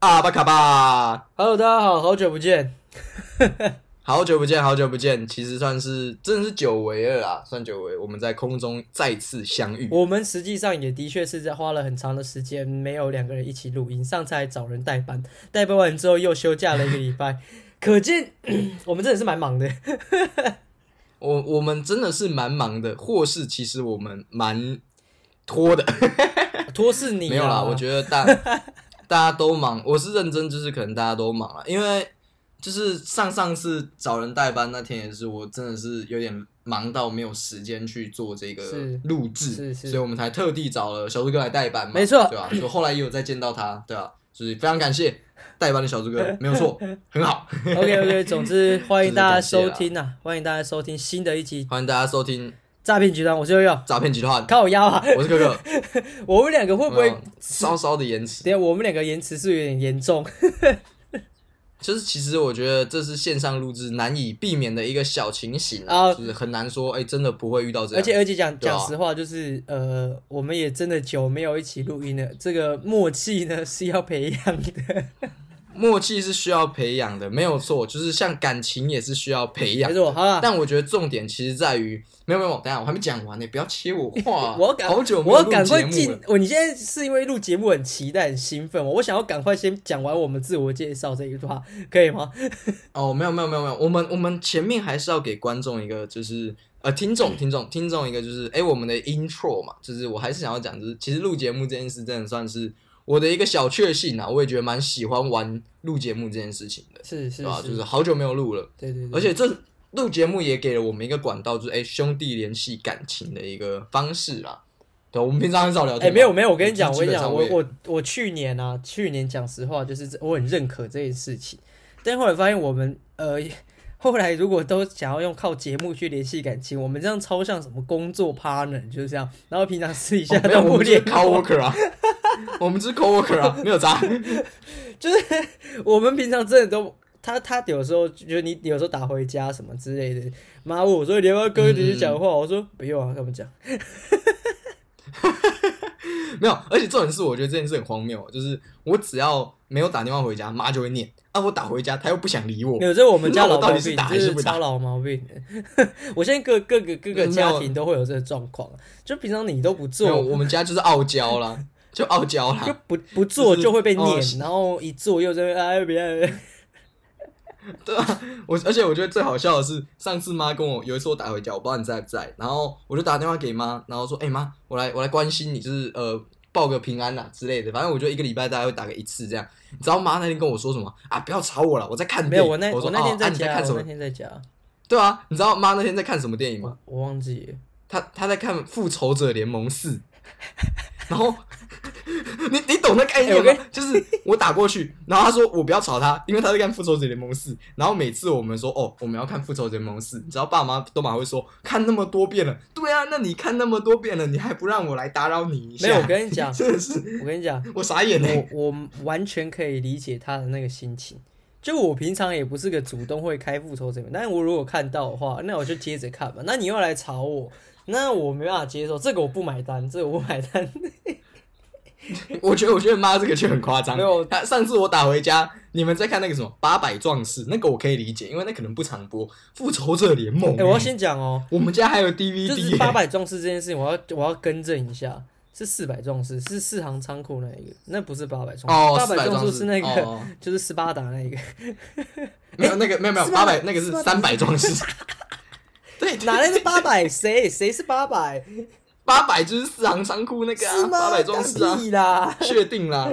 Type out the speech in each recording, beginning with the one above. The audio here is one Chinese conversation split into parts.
阿巴卡巴，Hello，大家好，好久不见，好久不见，好久不见，其实算是真的是久违了啦，算久违，我们在空中再次相遇。我们实际上也的确是在花了很长的时间，没有两个人一起录音。上次还找人代班，代班完之后又休假了一个礼拜，可见 我们真的是蛮忙的。我我们真的是蛮忙的，或是其实我们蛮拖的，拖是你、啊、没有啦，我觉得大。大家都忙，我是认真，就是可能大家都忙了，因为就是上上次找人代班那天也是，我真的是有点忙到没有时间去做这个录制，所以我们才特地找了小猪哥来代班嘛，没错，对吧？就后来也有再见到他，对吧？就是非常感谢代班的小猪哥，没有错，很好。OK OK，总之欢迎大家收听啊，欢迎大家收听新的一集，欢迎大家收听。诈骗集团，我是悠悠。诈骗集团，靠腰啊！我是哥哥。我们两个会不会稍稍的延迟？对，我们两个延迟是有点严重。就是其实我觉得这是线上录制难以避免的一个小情形啊，就是很难说，哎，真的不会遇到这样。而且而且讲讲实话，就是呃，我们也真的久没有一起录音了，这个默契呢是要培养的。默契是需要培养的，没有错，就是像感情也是需要培养。没错，好了。但我觉得重点其实在于，没有没有，等下我还没讲完呢，不要切我话。我要赶，好久没有录节目了，我要赶快进。我你现在是因为录节目很期待、很兴奋，我想要赶快先讲完我们自我介绍这一段，可以吗？哦，没有没有没有没有，我们我们前面还是要给观众一个，就是呃，听众 听众听众一个，就是哎，我们的 intro 嘛，就是我还是想要讲，就是其实录节目这件事真的算是。我的一个小确幸啊，我也觉得蛮喜欢玩录节目这件事情的，是是，是吧？就是好久没有录了，对对对，而且这录节目也给了我们一个管道，就是哎兄弟联系感情的一个方式啦。对，我们平常很少聊天，哎，没有没有，我跟你讲，我跟你讲，我我我去年啊，去年讲实话，就是我很认可这件事情，但后来发现我们呃。后来如果都想要用靠节目去联系感情，我们这样超像什么工作 partner 就是这样。然后平常私底下都不联系。coworker 啊，我们是 coworker 啊，没有渣。就是我们平常真的都，他他有时候就是你有时候打回家什么之类的，妈我说你要不要跟姐姐讲话，我说不用啊，跟我们讲。没有，而且重点是，我觉得这件事很荒谬，就是我只要没有打电话回家，妈就会念。啊！我打回家，他又不想理我。有这我们家老毛病，这是超老毛病。我现在各各个各个家庭都会有这个状况，就平常你都不做，我们家就是傲娇啦，就傲娇啦，就不不做就会被念，然后一做又在哎别。对啊，我而且我觉得最好笑的是，上次妈跟我有一次我打回家，我不知道你在不在，然后我就打电话给妈，然后说：“哎妈，我来我来关心你，就是呃。”报个平安呐、啊、之类的，反正我觉得一个礼拜大概会打个一次这样。你知道妈那天跟我说什么啊？不要吵我了，我在看电影。没有，我那天在家，哦啊、在看什么？那天在家。对啊，你知道妈那天在看什么电影吗？我忘记了。他他在看《复仇者联盟四》，然后。你你懂那概念吗？欸、就是我打过去，然后他说我不要吵他，因为他在看《复仇者联盟四》。然后每次我们说哦，我们要看《复仇者联盟四》，你知道爸妈都马会说看那么多遍了。对啊，那你看那么多遍了，你还不让我来打扰你一下？没有，我跟你讲，真的是，我跟你讲，我傻眼了。我我完全可以理解他的那个心情。就我平常也不是个主动会开复仇者，但是我如果看到的话，那我就接着看吧。那你又来吵我，那我没办法接受，这个我不买单，这个我不买单。我觉得，我觉得妈这个就很夸张。没有，他上次我打回家，你们在看那个什么《八百壮士》，那个我可以理解，因为那可能不常播《复仇者联盟》。哎，我要先讲哦，我们家还有 DVD。就是《八百壮士》这件事情，我要我要更正一下，是四百壮士，是四行仓库那一个，那不是八百壮士。哦，八百壮士是那个，就是斯巴达那一个。没有那个，没有没有八百，那个是三百壮士。对，哪来的八百？谁谁是八百？八百就是四行仓库那个啊，八百壮士啊，确定啦，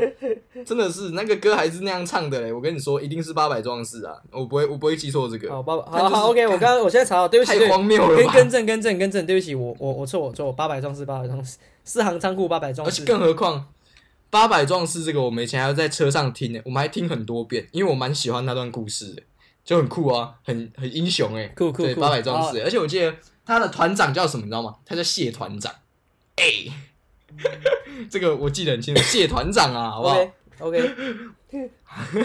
真的是那个歌还是那样唱的嘞。我跟你说，一定是八百壮士啊，我不会，我不会记错这个。好，八百，好好，OK，我刚刚 我现在查了，对不起，太荒谬了，跟更正更正更正，对不起，我我我错我错，八百壮士八百壮士，四行仓库八百壮士。而且更何况，八百壮士这个我们以前还要在车上听呢，我们还听很多遍，因为我蛮喜欢那段故事的，就很酷啊，很很英雄哎，酷酷酷，八百壮士，而且我记得他的团长叫什么，你知道吗？他叫谢团长。哎，这个我记得很清楚，谢团长啊，好不好？OK，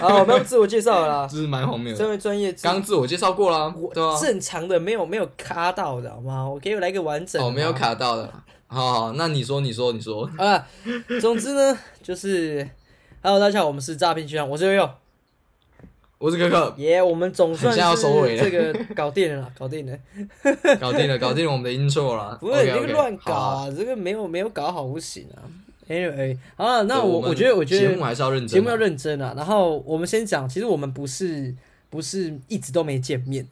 好，我们要自我介绍了啦，这是蛮荒谬的。这位专业，刚自我介绍过了，对吧？正常的没有没有卡到的好吗？我给我来个完整。哦，没有卡到的，好好，那你说，你说，你说。啊，总之呢，就是 Hello，大家好，我们是诈骗集团，我是悠悠，我是可可。耶，yeah, 我们总算是要收尾这个搞定了，搞定了，搞定了，搞定了我们的音错了。不是你这个乱搞啊，这个没有没有搞好不行啊。Anyway，好了，那我我觉得我觉得节目还是要认真，节目要认真啊。然后我们先讲，其实我们不是不是一直都没见面。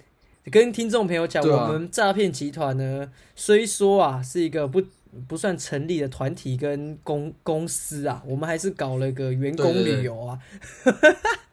跟听众朋友讲，啊、我们诈骗集团呢，虽说啊是一个不不算成立的团体跟公公司啊，我们还是搞了个员工旅游啊。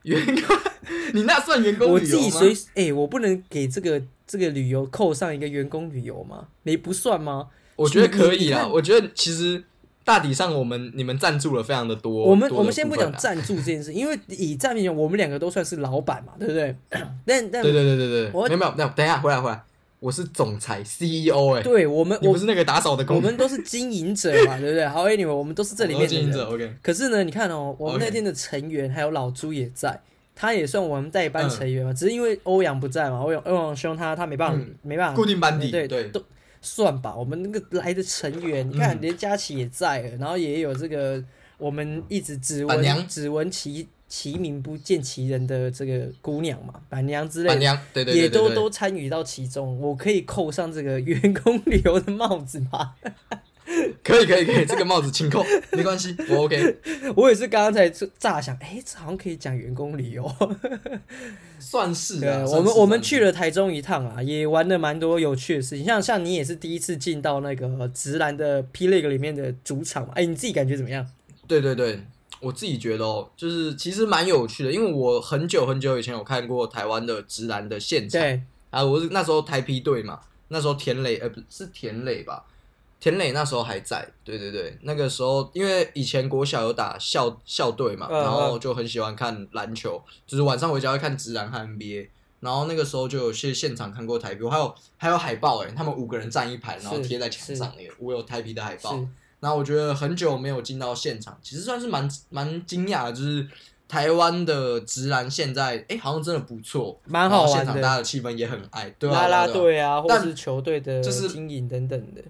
员工，你那算员工旅游？我自己随哎、欸，我不能给这个这个旅游扣上一个员工旅游吗？你不算吗？我觉得可以啊，我觉得其实。大体上，我们你们赞助了非常的多。我们我们先不讲赞助这件事，因为以赞助我们两个都算是老板嘛，对不对？但但对对对对对，我没有没有，没有，等一下回来回来，我是总裁 CEO 哎、欸，对我们我不是那个打扫的工，我们都是经营者嘛，对不对？好，Anyway，我们都是这里面的经营者。OK，可是呢，你看哦，我们那天的成员还有老朱也在，他也算我们代班成员嘛，只是因为欧阳不在嘛，欧阳欧阳兄他他没办法没办法固定班底，对对。都。算吧，我们那个来的成员，你看连佳琪也在，然后也有这个我们一直只闻只闻其其名不见其人的这个姑娘嘛，板娘之类的，板娘对对对，也都都参与到其中。我可以扣上这个员工旅游的帽子吗？可以可以可以，这个帽子请扣，没关系，我 OK。我也是刚刚才乍想，哎，这好像可以讲员工旅游，算是。啊，我们我们去了台中一趟啊，也玩了蛮多有趣的事情。像像你也是第一次进到那个直男的 P League 里面的主场嘛，哎，你自己感觉怎么样？对对对，我自己觉得哦，就是其实蛮有趣的，因为我很久很久以前有看过台湾的直男的现场，对。啊，我是那时候台 P 队嘛，那时候田磊，呃，不是田磊吧？田磊那时候还在，对对对，那个时候因为以前国小有打校校队嘛，然后就很喜欢看篮球，就是晚上回家会看直男和 NBA，然后那个时候就有去现场看过台啤，还有还有海报诶，他们五个人站一排，然后贴在墙上那个，我有台啤的海报，然后我觉得很久没有进到现场，其实算是蛮蛮惊讶的，就是台湾的直男现在哎好像真的不错，蛮好玩的，现场大家的气氛也很爱，对啦啦队啊，或是球队的就是经营等等的。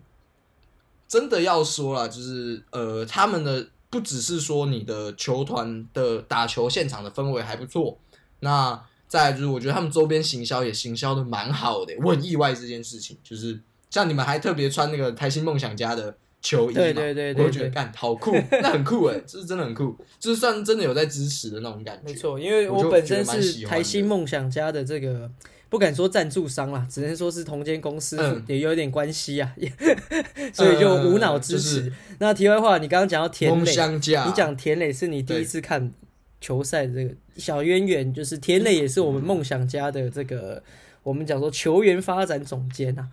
真的要说啦，就是呃，他们的不只是说你的球团的打球现场的氛围还不错，那再来就是我觉得他们周边行销也行销的蛮好的，我很意外这件事情，就是像你们还特别穿那个台新梦想家的球衣嘛，对对对，对，我觉得干好酷，那很酷诶，这是真的很酷，就是算真的有在支持的那种感觉。没错，因为我本身是台新梦想家的这个。不敢说赞助商啦，只能说是同间公司也有点关系啊，嗯、所以就无脑支持。呃就是、那题外话，你刚刚讲到田磊，你讲田磊是你第一次看球赛的这个小渊源，就是田磊也是我们梦想家的这个、嗯、我们讲说球员发展总监呐。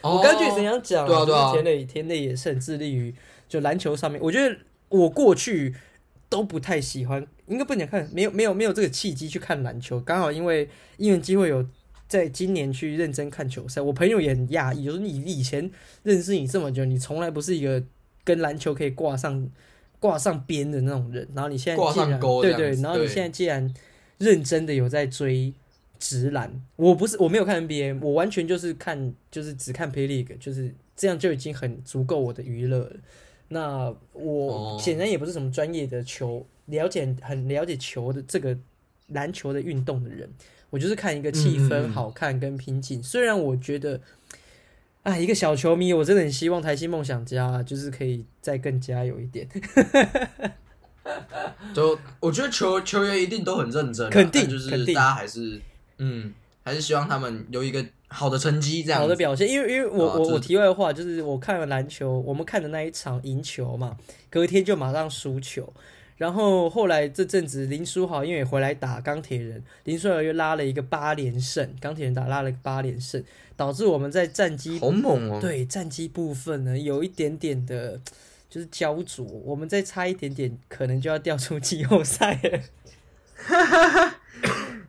哦、我刚就怎样讲？对啊对啊，田磊田磊也是很致力于就篮球上面。我觉得我过去。都不太喜欢，应该不想看，没有没有没有这个契机去看篮球。刚好因为因为机会有在今年去认真看球赛，我朋友也很讶异，就是你以前认识你这么久，你从来不是一个跟篮球可以挂上 挂上边的那种人，然后你现在既然对对，然后你现在既然认真的有在追职篮，我不是我没有看 NBA，我完全就是看就是只看 P League，就是这样就已经很足够我的娱乐了。那我显然也不是什么专业的球了解，很了解球的这个篮球的运动的人，我就是看一个气氛好看跟拼劲。虽然我觉得，啊，一个小球迷，我真的很希望台新梦想家就是可以再更加有一点。就我觉得球球员一定都很认真，肯定就是大家还是嗯，还是希望他们有一个。好的成绩，这样好的表现，因为因为我我我题外话就是，我看了篮球，我们看的那一场赢球嘛，隔天就马上输球，然后后来这阵子林书豪因为回来打钢铁人，林书豪又拉了一个八连胜，钢铁人打拉了一个八连胜，导致我们在战绩好猛哦，对战绩部分呢有一点点的，就是焦灼，我们再差一点点，可能就要掉出季后赛了。哈哈哈，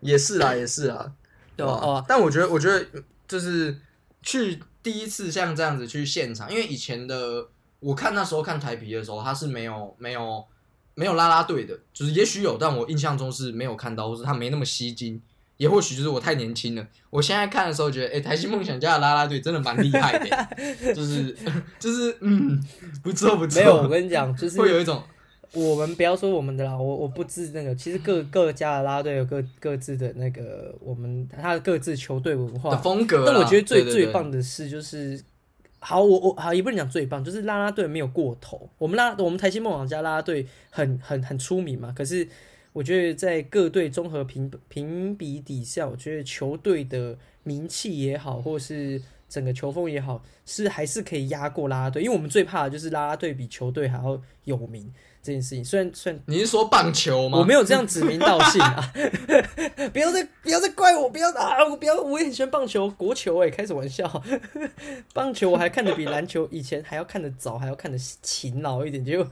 也是啦，也是啦，对吧？哦，但我觉得，我觉得。就是去第一次像这样子去现场，因为以前的我看那时候看台皮的时候，他是没有没有没有啦啦队的，就是也许有，但我印象中是没有看到，或是他没那么吸睛，也或许就是我太年轻了。我现在看的时候觉得，哎、欸，台新梦想家的啦啦队真的蛮厉害的，就是 就是嗯，不错不错。没有，我跟你讲，就是会有一种我们不要说我们的啦，我我不知那个，其实各各家的啦啦队有各各自的那个我们他的各自球队文化的风格。但我觉得最最棒的是就是，好，我我好也不能讲最棒，就是啦啦队没有过头。我们拉我们台新梦想家啦啦队很很很出名嘛，可是我觉得在各队综合评评比底下，我觉得球队的名气也好，或是。整个球风也好，是还是可以压过啦啦队，因为我们最怕的就是啦啦队比球队还要有名这件事情。虽然虽然你是说棒球吗？我没有这样指名道姓啊！不要再不要再怪我！不要啊！我不要，我也很喜欢棒球，国球哎、欸，开什么玩笑？棒球我还看得比篮球以前还要看得早，还要看得勤劳一点。就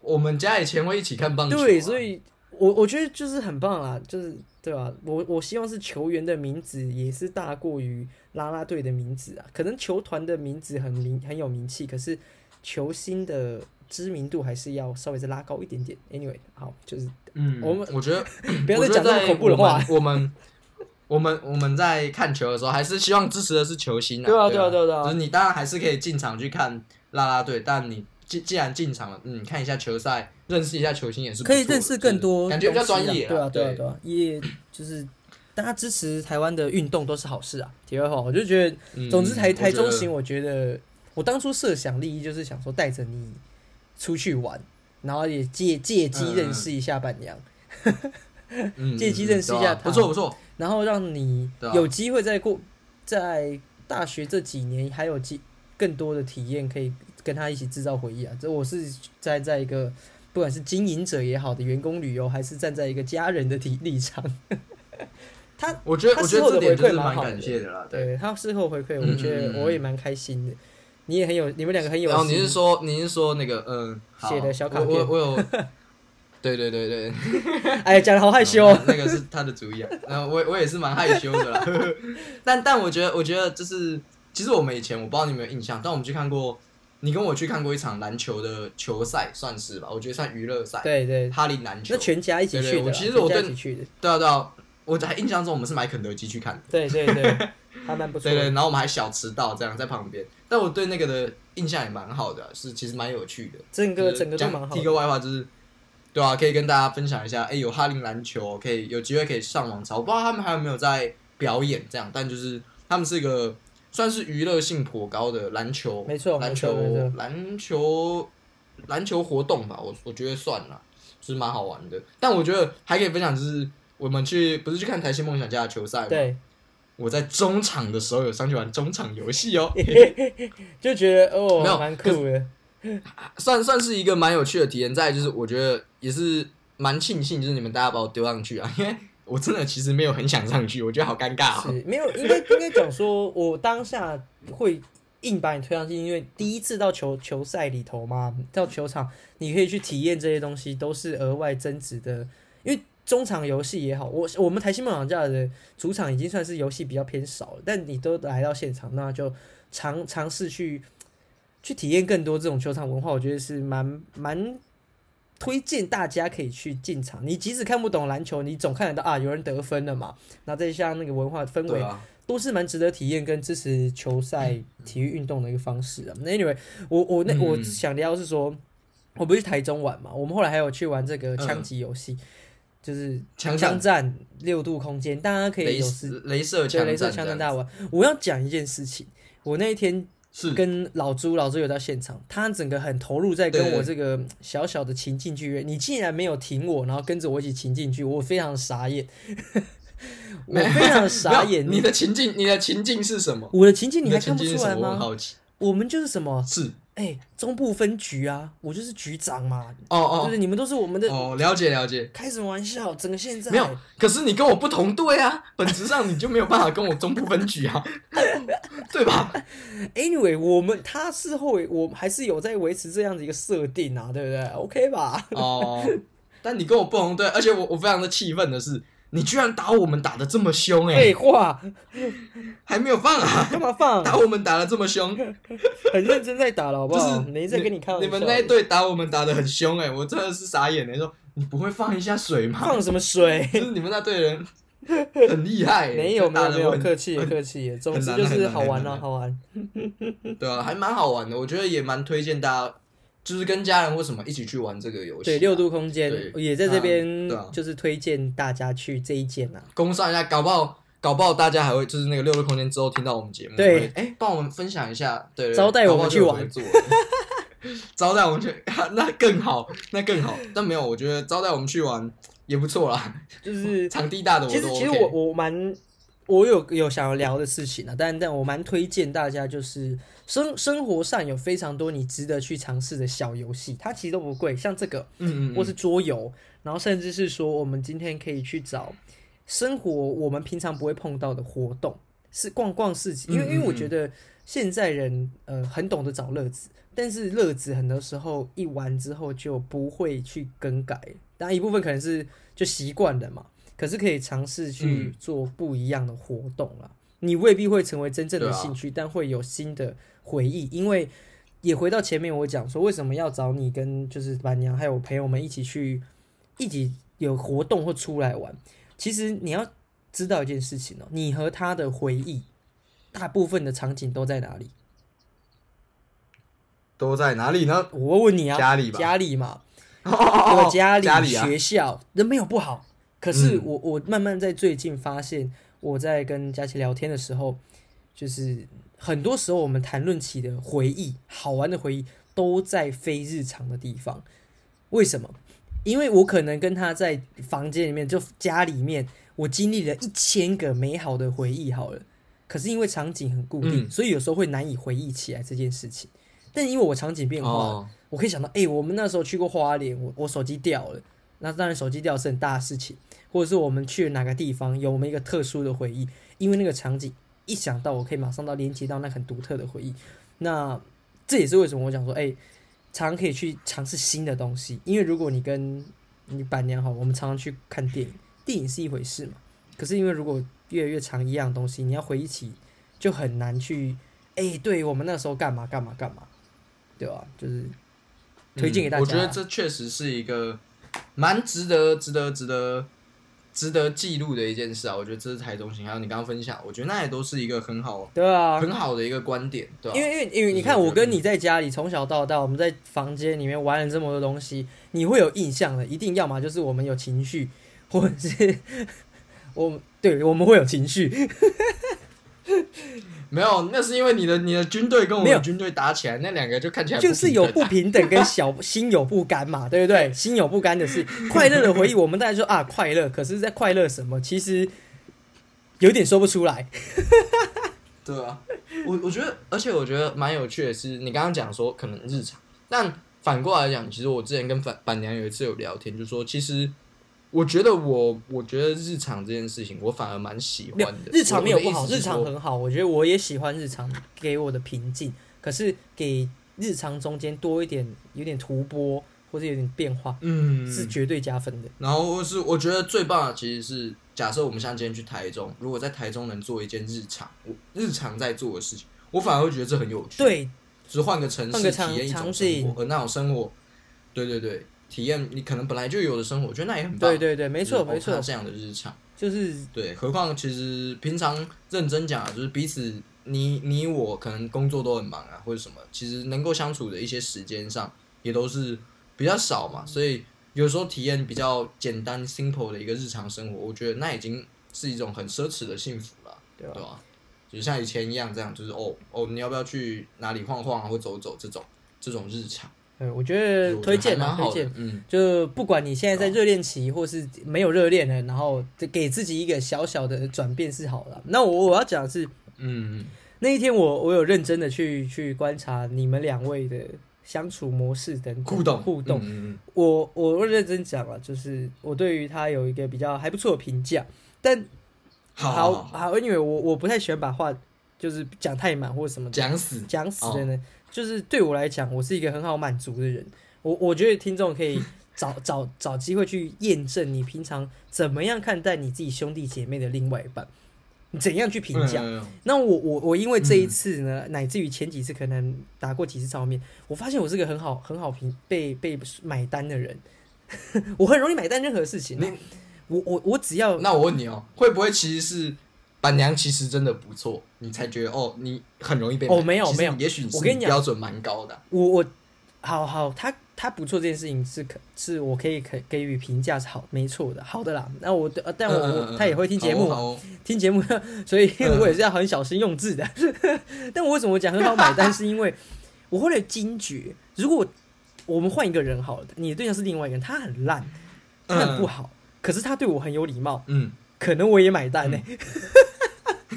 我们家以前会一起看棒球、啊，对，所以我我觉得就是很棒啦，就是对吧、啊？我我希望是球员的名字也是大过于。啦啦队的名字啊，可能球团的名字很名很有名气，可是球星的知名度还是要稍微再拉高一点点。Anyway，好，就是嗯，我们我觉得 不要再讲这么恐怖的话。我们我们我们在看球的时候，还是希望支持的是球星啊。对啊，对啊，对啊。对啊，就是你当然还是可以进场去看啦啦队，但你既既然进场了，嗯，看一下球赛，认识一下球星也是可以认识更多，感觉比较专业。对啊，对啊，对啊，也就是。大家支持台湾的运动都是好事啊！题外话，我就觉得，总之台台中行，我觉得我当初设想利益就是想说带着你出去玩，然后也借借机认识一下伴娘，借机认识一下他，不错不错，然后让你有机会在过在大学这几年还有机更多的体验，可以跟他一起制造回忆啊！这我是在在一个不管是经营者也好的员工旅游，还是站在一个家人的体立场。他我觉得我觉得这点就是蛮感谢的啦，对他事后回馈，我觉得我也蛮开心的。你也很有，你们两个很有。然后你是说你是说那个嗯写的小卡片，我我有，对对对对，哎，讲的好害羞。那个是他的主意啊，然后我我也是蛮害羞的啦。但但我觉得我觉得就是，其实我们以前我不知道你有没有印象，但我们去看过，你跟我去看过一场篮球的球赛，算是吧？我觉得算娱乐赛。对对，哈林篮球，那全家一起去的。其实我对，对啊对啊。我在印象中，我们是买肯德基去看的。对对对，还蛮不错。对对，然后我们还小迟到，这样在旁边。但我对那个的印象也蛮好的，是其实蛮有趣的。整个整个都蛮好。提个外话就是，对啊，可以跟大家分享一下。哎，有哈林篮球，可以有机会可以上网查。我不知道他们还有没有在表演这样，但就是他们是一个算是娱乐性颇高的篮球，没错，篮球篮球篮球活动吧。我我觉得算了，就是蛮好玩的。但我觉得还可以分享就是。我们去不是去看台新梦想家的球赛吗？对，我在中场的时候有上去玩中场游戏哦，就觉得哦，没有蛮酷的，算算是一个蛮有趣的体验。在就是我觉得也是蛮庆幸，就是你们大家把我丢上去啊，因为我真的其实没有很想上去，我觉得好尴尬哦。没有，应该应该讲说，我当下会硬把你推上去，因为第一次到球球赛里头嘛，到球场你可以去体验这些东西，都是额外增值的。中场游戏也好，我我们台新梦想家的主场已经算是游戏比较偏少了，但你都来到现场，那就尝尝试去去体验更多这种球场文化，我觉得是蛮蛮推荐大家可以去进场。你即使看不懂篮球，你总看得到啊，有人得分了嘛？那再像那个文化氛围，啊、都是蛮值得体验跟支持球赛体育运动的一个方式啊。那 anyway，我我那我想聊是说，我不是去台中玩嘛，我们后来还有去玩这个枪击游戏。嗯就是枪战六度空间，大家可以有时雷射枪，镭射枪战大玩。我要讲一件事情，我那一天是跟老朱，老朱有到现场，他整个很投入在跟我这个小小的情境剧院。你竟然没有停我，然后跟着我一起情境剧，我非常傻眼，我非常傻眼。你的情境，你的情境是什么？我的情境你还看不出来吗？好奇，我们就是什么？是。哎、欸，中部分局啊，我就是局长嘛。哦哦，就是你们都是我们的。哦，了解了解。开什么玩笑？整个现在没有。可是你跟我不同队啊，本质上你就没有办法跟我中部分局啊，对吧？Anyway，我们他事后我还是有在维持这样的一个设定啊，对不对？OK 吧？哦，但你跟我不同队，而且我我非常的气愤的是。你居然打我们打的这么凶哎、欸！废话，还没有放啊？干嘛放？打我们打的这么凶，很认真在打了，好不好？就是没在跟你开玩笑。你们那一队打我们打的很凶哎、欸！我真的是傻眼了、欸。说你不会放一下水吗？放什么水？就是你们那队人很厉害、欸。没有没有没有，客气客气。总之就是好玩啊，好玩。对啊，还蛮好玩的。我觉得也蛮推荐大家。就是跟家人为什么一起去玩这个游戏？对，六度空间也在这边，就是推荐大家去这一间呐。工商一下，搞不好搞不好大家还会就是那个六度空间之后听到我们节目，对，哎，帮我们分享一下，对，招待我们去玩，招待我们去，那更好，那更好。但没有，我觉得招待我们去玩也不错啦，就是 场地大的。其实其实我我蛮。我有有想要聊的事情啊，但但我蛮推荐大家，就是生生活上有非常多你值得去尝试的小游戏，它其实都不贵，像这个，嗯嗯，或是桌游，然后甚至是说我们今天可以去找生活我们平常不会碰到的活动，是逛逛市集，因为因为我觉得现在人呃很懂得找乐子，但是乐子很多时候一玩之后就不会去更改，当然一部分可能是就习惯了嘛。可是可以尝试去做不一样的活动啦，嗯、你未必会成为真正的兴趣，啊、但会有新的回忆。因为也回到前面我讲说，为什么要找你跟就是板娘还有朋友们一起去一起有活动或出来玩？其实你要知道一件事情哦、喔，你和他的回忆，大部分的场景都在哪里？都在哪里呢？我问你啊，家里吧，家里嘛，我家里、家里啊、学校，人没有不好。可是我我慢慢在最近发现，我在跟佳琪聊天的时候，就是很多时候我们谈论起的回忆，好玩的回忆，都在非日常的地方。为什么？因为我可能跟他在房间里面，就家里面，我经历了一千个美好的回忆，好了。可是因为场景很固定，所以有时候会难以回忆起来这件事情。但因为我场景变化了，我可以想到，哎，我们那时候去过花莲，我我手机掉了。那当然，手机掉是很大的事情，或者是我们去了哪个地方，有我们一个特殊的回忆，因为那个场景一想到，我可以马上到连接到那很独特的回忆。那这也是为什么我讲说，哎、欸，常常可以去尝试新的东西，因为如果你跟你板娘好，我们常常去看电影，电影是一回事嘛，可是因为如果越来越长一样东西，你要回忆起就很难去，哎、欸，对我们那时候干嘛干嘛干嘛，对吧？就是推荐给大家。我觉得这确实是一个。蛮值得、值得、值得、值得记录的一件事啊！我觉得这是台中行，还有你刚刚分享，我觉得那也都是一个很好、对啊，很好的一个观点，对、啊、因为因为因为你看，我跟你在家里从小到大，我们在房间里面玩了这么多东西，你会有印象的，一定要么就是我们有情绪，或者是我对我们会有情绪。没有，那是因为你的你的军队跟我的军队打起来，那两个就看起来就是有不平等跟小 心有不甘嘛，对不对？心有不甘的是快乐的回忆，我们大家说啊快乐，可是在快乐什么？其实有点说不出来。对啊，我我觉得，而且我觉得蛮有趣的是，你刚刚讲说可能日常，但反过来讲，其实我之前跟板板娘有一次有聊天，就说其实。我觉得我，我觉得日常这件事情，我反而蛮喜欢的。日常没有不好，日常很好。我觉得我也喜欢日常给我的平静，可是给日常中间多一点，有点突破或者有点变化，嗯，是绝对加分的。然后是我觉得最棒的，其实是假设我们像今天去台中，如果在台中能做一件日常，我日常在做的事情，我反而会觉得这很有趣。对，只换个城市体验一种生活，而那种生活，对对对。体验你可能本来就有的生活，我觉得那也很棒。对对对，没错没错，这样的日常就是对。何况其实平常认真讲，就是彼此你你我可能工作都很忙啊，或者什么，其实能够相处的一些时间上也都是比较少嘛。所以有时候体验比较简单 simple 的一个日常生活，我觉得那已经是一种很奢侈的幸福了，对吧？就像以前一样，这样就是哦哦，你要不要去哪里晃晃啊，或走走这种这种日常。对，我觉得推荐啊，推荐，嗯，就不管你现在在热恋期，或是没有热恋的，然后给自己一个小小的转变是好了。那我我要讲的是，嗯，那一天我我有认真的去去观察你们两位的相处模式等互动互动。嗯嗯，我我认真讲啊，就是我对于他有一个比较还不错的评价，但好好，好，好，好，因为我我不太喜欢把话就是讲太满或者什么讲死讲死的呢。哦就是对我来讲，我是一个很好满足的人。我我觉得听众可以找 找找机会去验证你平常怎么样看待你自己兄弟姐妹的另外一半，你怎样去评价？嗯、那我我我因为这一次呢，嗯、乃至于前几次可能打过几次照面，我发现我是个很好很好评被被买单的人。我很容易买单任何事情。你我我我只要那我问你哦，会不会其实是？板娘其实真的不错，你才觉得哦，你很容易被哦，没有没有，也许我跟你讲标准蛮高的。我我好好，他他不做这件事情是可是我可以可给予评价是好没错的，好的啦。那我的但我、嗯、他也会听节目，听节目，所以 我也是要很小心用字的。嗯、但我为什么讲很好买单，是因为我后来惊觉，如果我们换一个人好了，你的对象是另外一个人，他很烂，他很不好，嗯、可是他对我很有礼貌，嗯，可能我也买单呢、欸。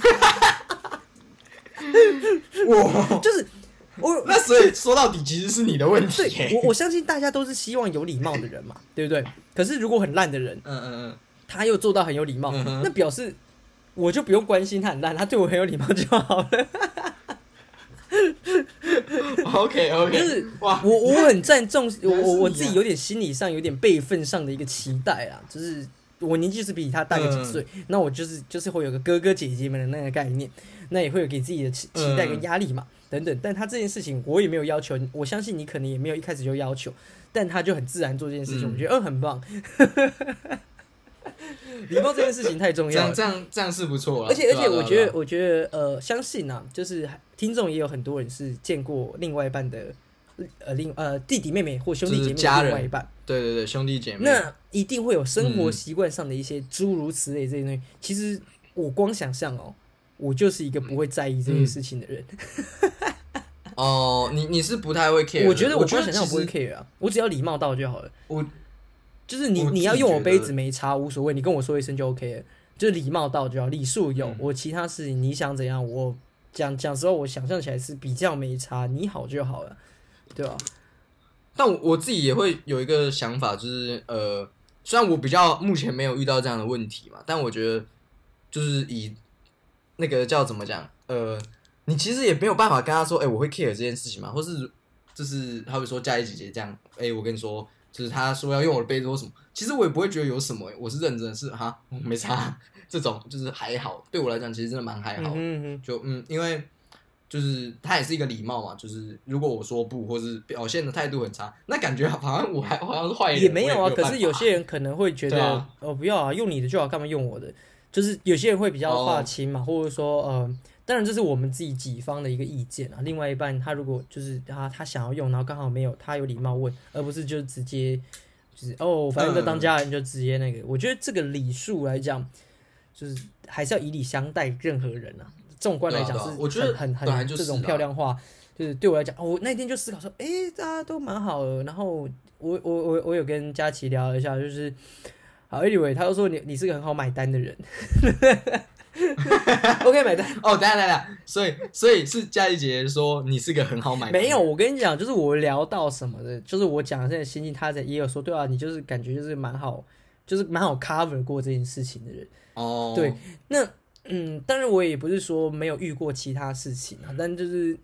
哇，就是。我那所以说到底其实是你的问题。我我相信大家都是希望有礼貌的人嘛，对不对？可是如果很烂的人，嗯嗯嗯，他又做到很有礼貌，那表示我就不用关心他很烂，他对我很有礼貌就好了。OK OK，就是哇，我我很赞重，我我我自己有点心理上有点辈分上的一个期待啊，就是我年纪是比他大个几岁，那我就是就是会有个哥哥姐姐们的那个概念，那也会有给自己的期期待跟压力嘛。等等，但他这件事情我也没有要求，我相信你可能也没有一开始就要求，但他就很自然做这件事情，嗯、我觉得嗯很棒。礼貌这件事情太重要了，这样这样这样是不错，而且而且我觉得我觉得呃，相信啊，就是听众也有很多人是见过另外一半的呃另呃弟弟妹妹或兄弟姐妹的另外一半，对对对，兄弟姐妹，那一定会有生活习惯上的一些诸如此类这些东西。嗯、其实我光想象哦。我就是一个不会在意这些事情的人。哦、嗯，你你是不太会 care？我觉得我不会想象我不会 care 啊，我只要礼貌到就好了。我就是你你要用我杯子没差无所谓，你跟我说一声就 OK 了，就是礼貌到就好，礼数有。嗯、我其他事情你想怎样，我讲讲实话，我想象起来是比较没差，你好就好了，对吧？但我我自己也会有一个想法，就是呃，虽然我比较目前没有遇到这样的问题嘛，但我觉得就是以。那个叫怎么讲？呃，你其实也没有办法跟他说，哎、欸，我会 care 这件事情嘛，或是就是好比说佳怡姐姐这样，哎、欸，我跟你说，就是他说要用我的杯子或什么，其实我也不会觉得有什么、欸，我是认真的是，是哈，没差，这种就是还好，对我来讲其实真的蛮还好，嗯哼就嗯，因为就是他也是一个礼貌嘛，就是如果我说不，或是表现的态度很差，那感觉好像我还好像是坏人，也没有啊，有可是有些人可能会觉得，啊、哦，不要啊，用你的就好，干嘛用我的？就是有些人会比较划清嘛，oh. 或者说，呃，当然这是我们自己己方的一个意见啊。另外一半他如果就是他他想要用，然后刚好没有，他有礼貌问，而不是就直接就是哦，反正就当家人就直接那个。嗯、我觉得这个礼数来讲，就是还是要以礼相待任何人啊。纵观来讲是很，我觉得很很很这种漂亮话，就是对我来讲，哦，我那天就思考说，哎、欸，大家都蛮好的。然后我我我我有跟佳琪聊一下，就是。好，Anyway，他就说你你是个很好买单的人，OK 买单 哦，等下等下，所以所以是佳怡姐姐说你是个很好买单，没有，我跟你讲，就是我聊到什么的，就是我讲的这个心情，他在也有说，对啊，你就是感觉就是蛮好，就是蛮好 cover 过这件事情的人哦，对，那嗯，当然我也不是说没有遇过其他事情啊，但就是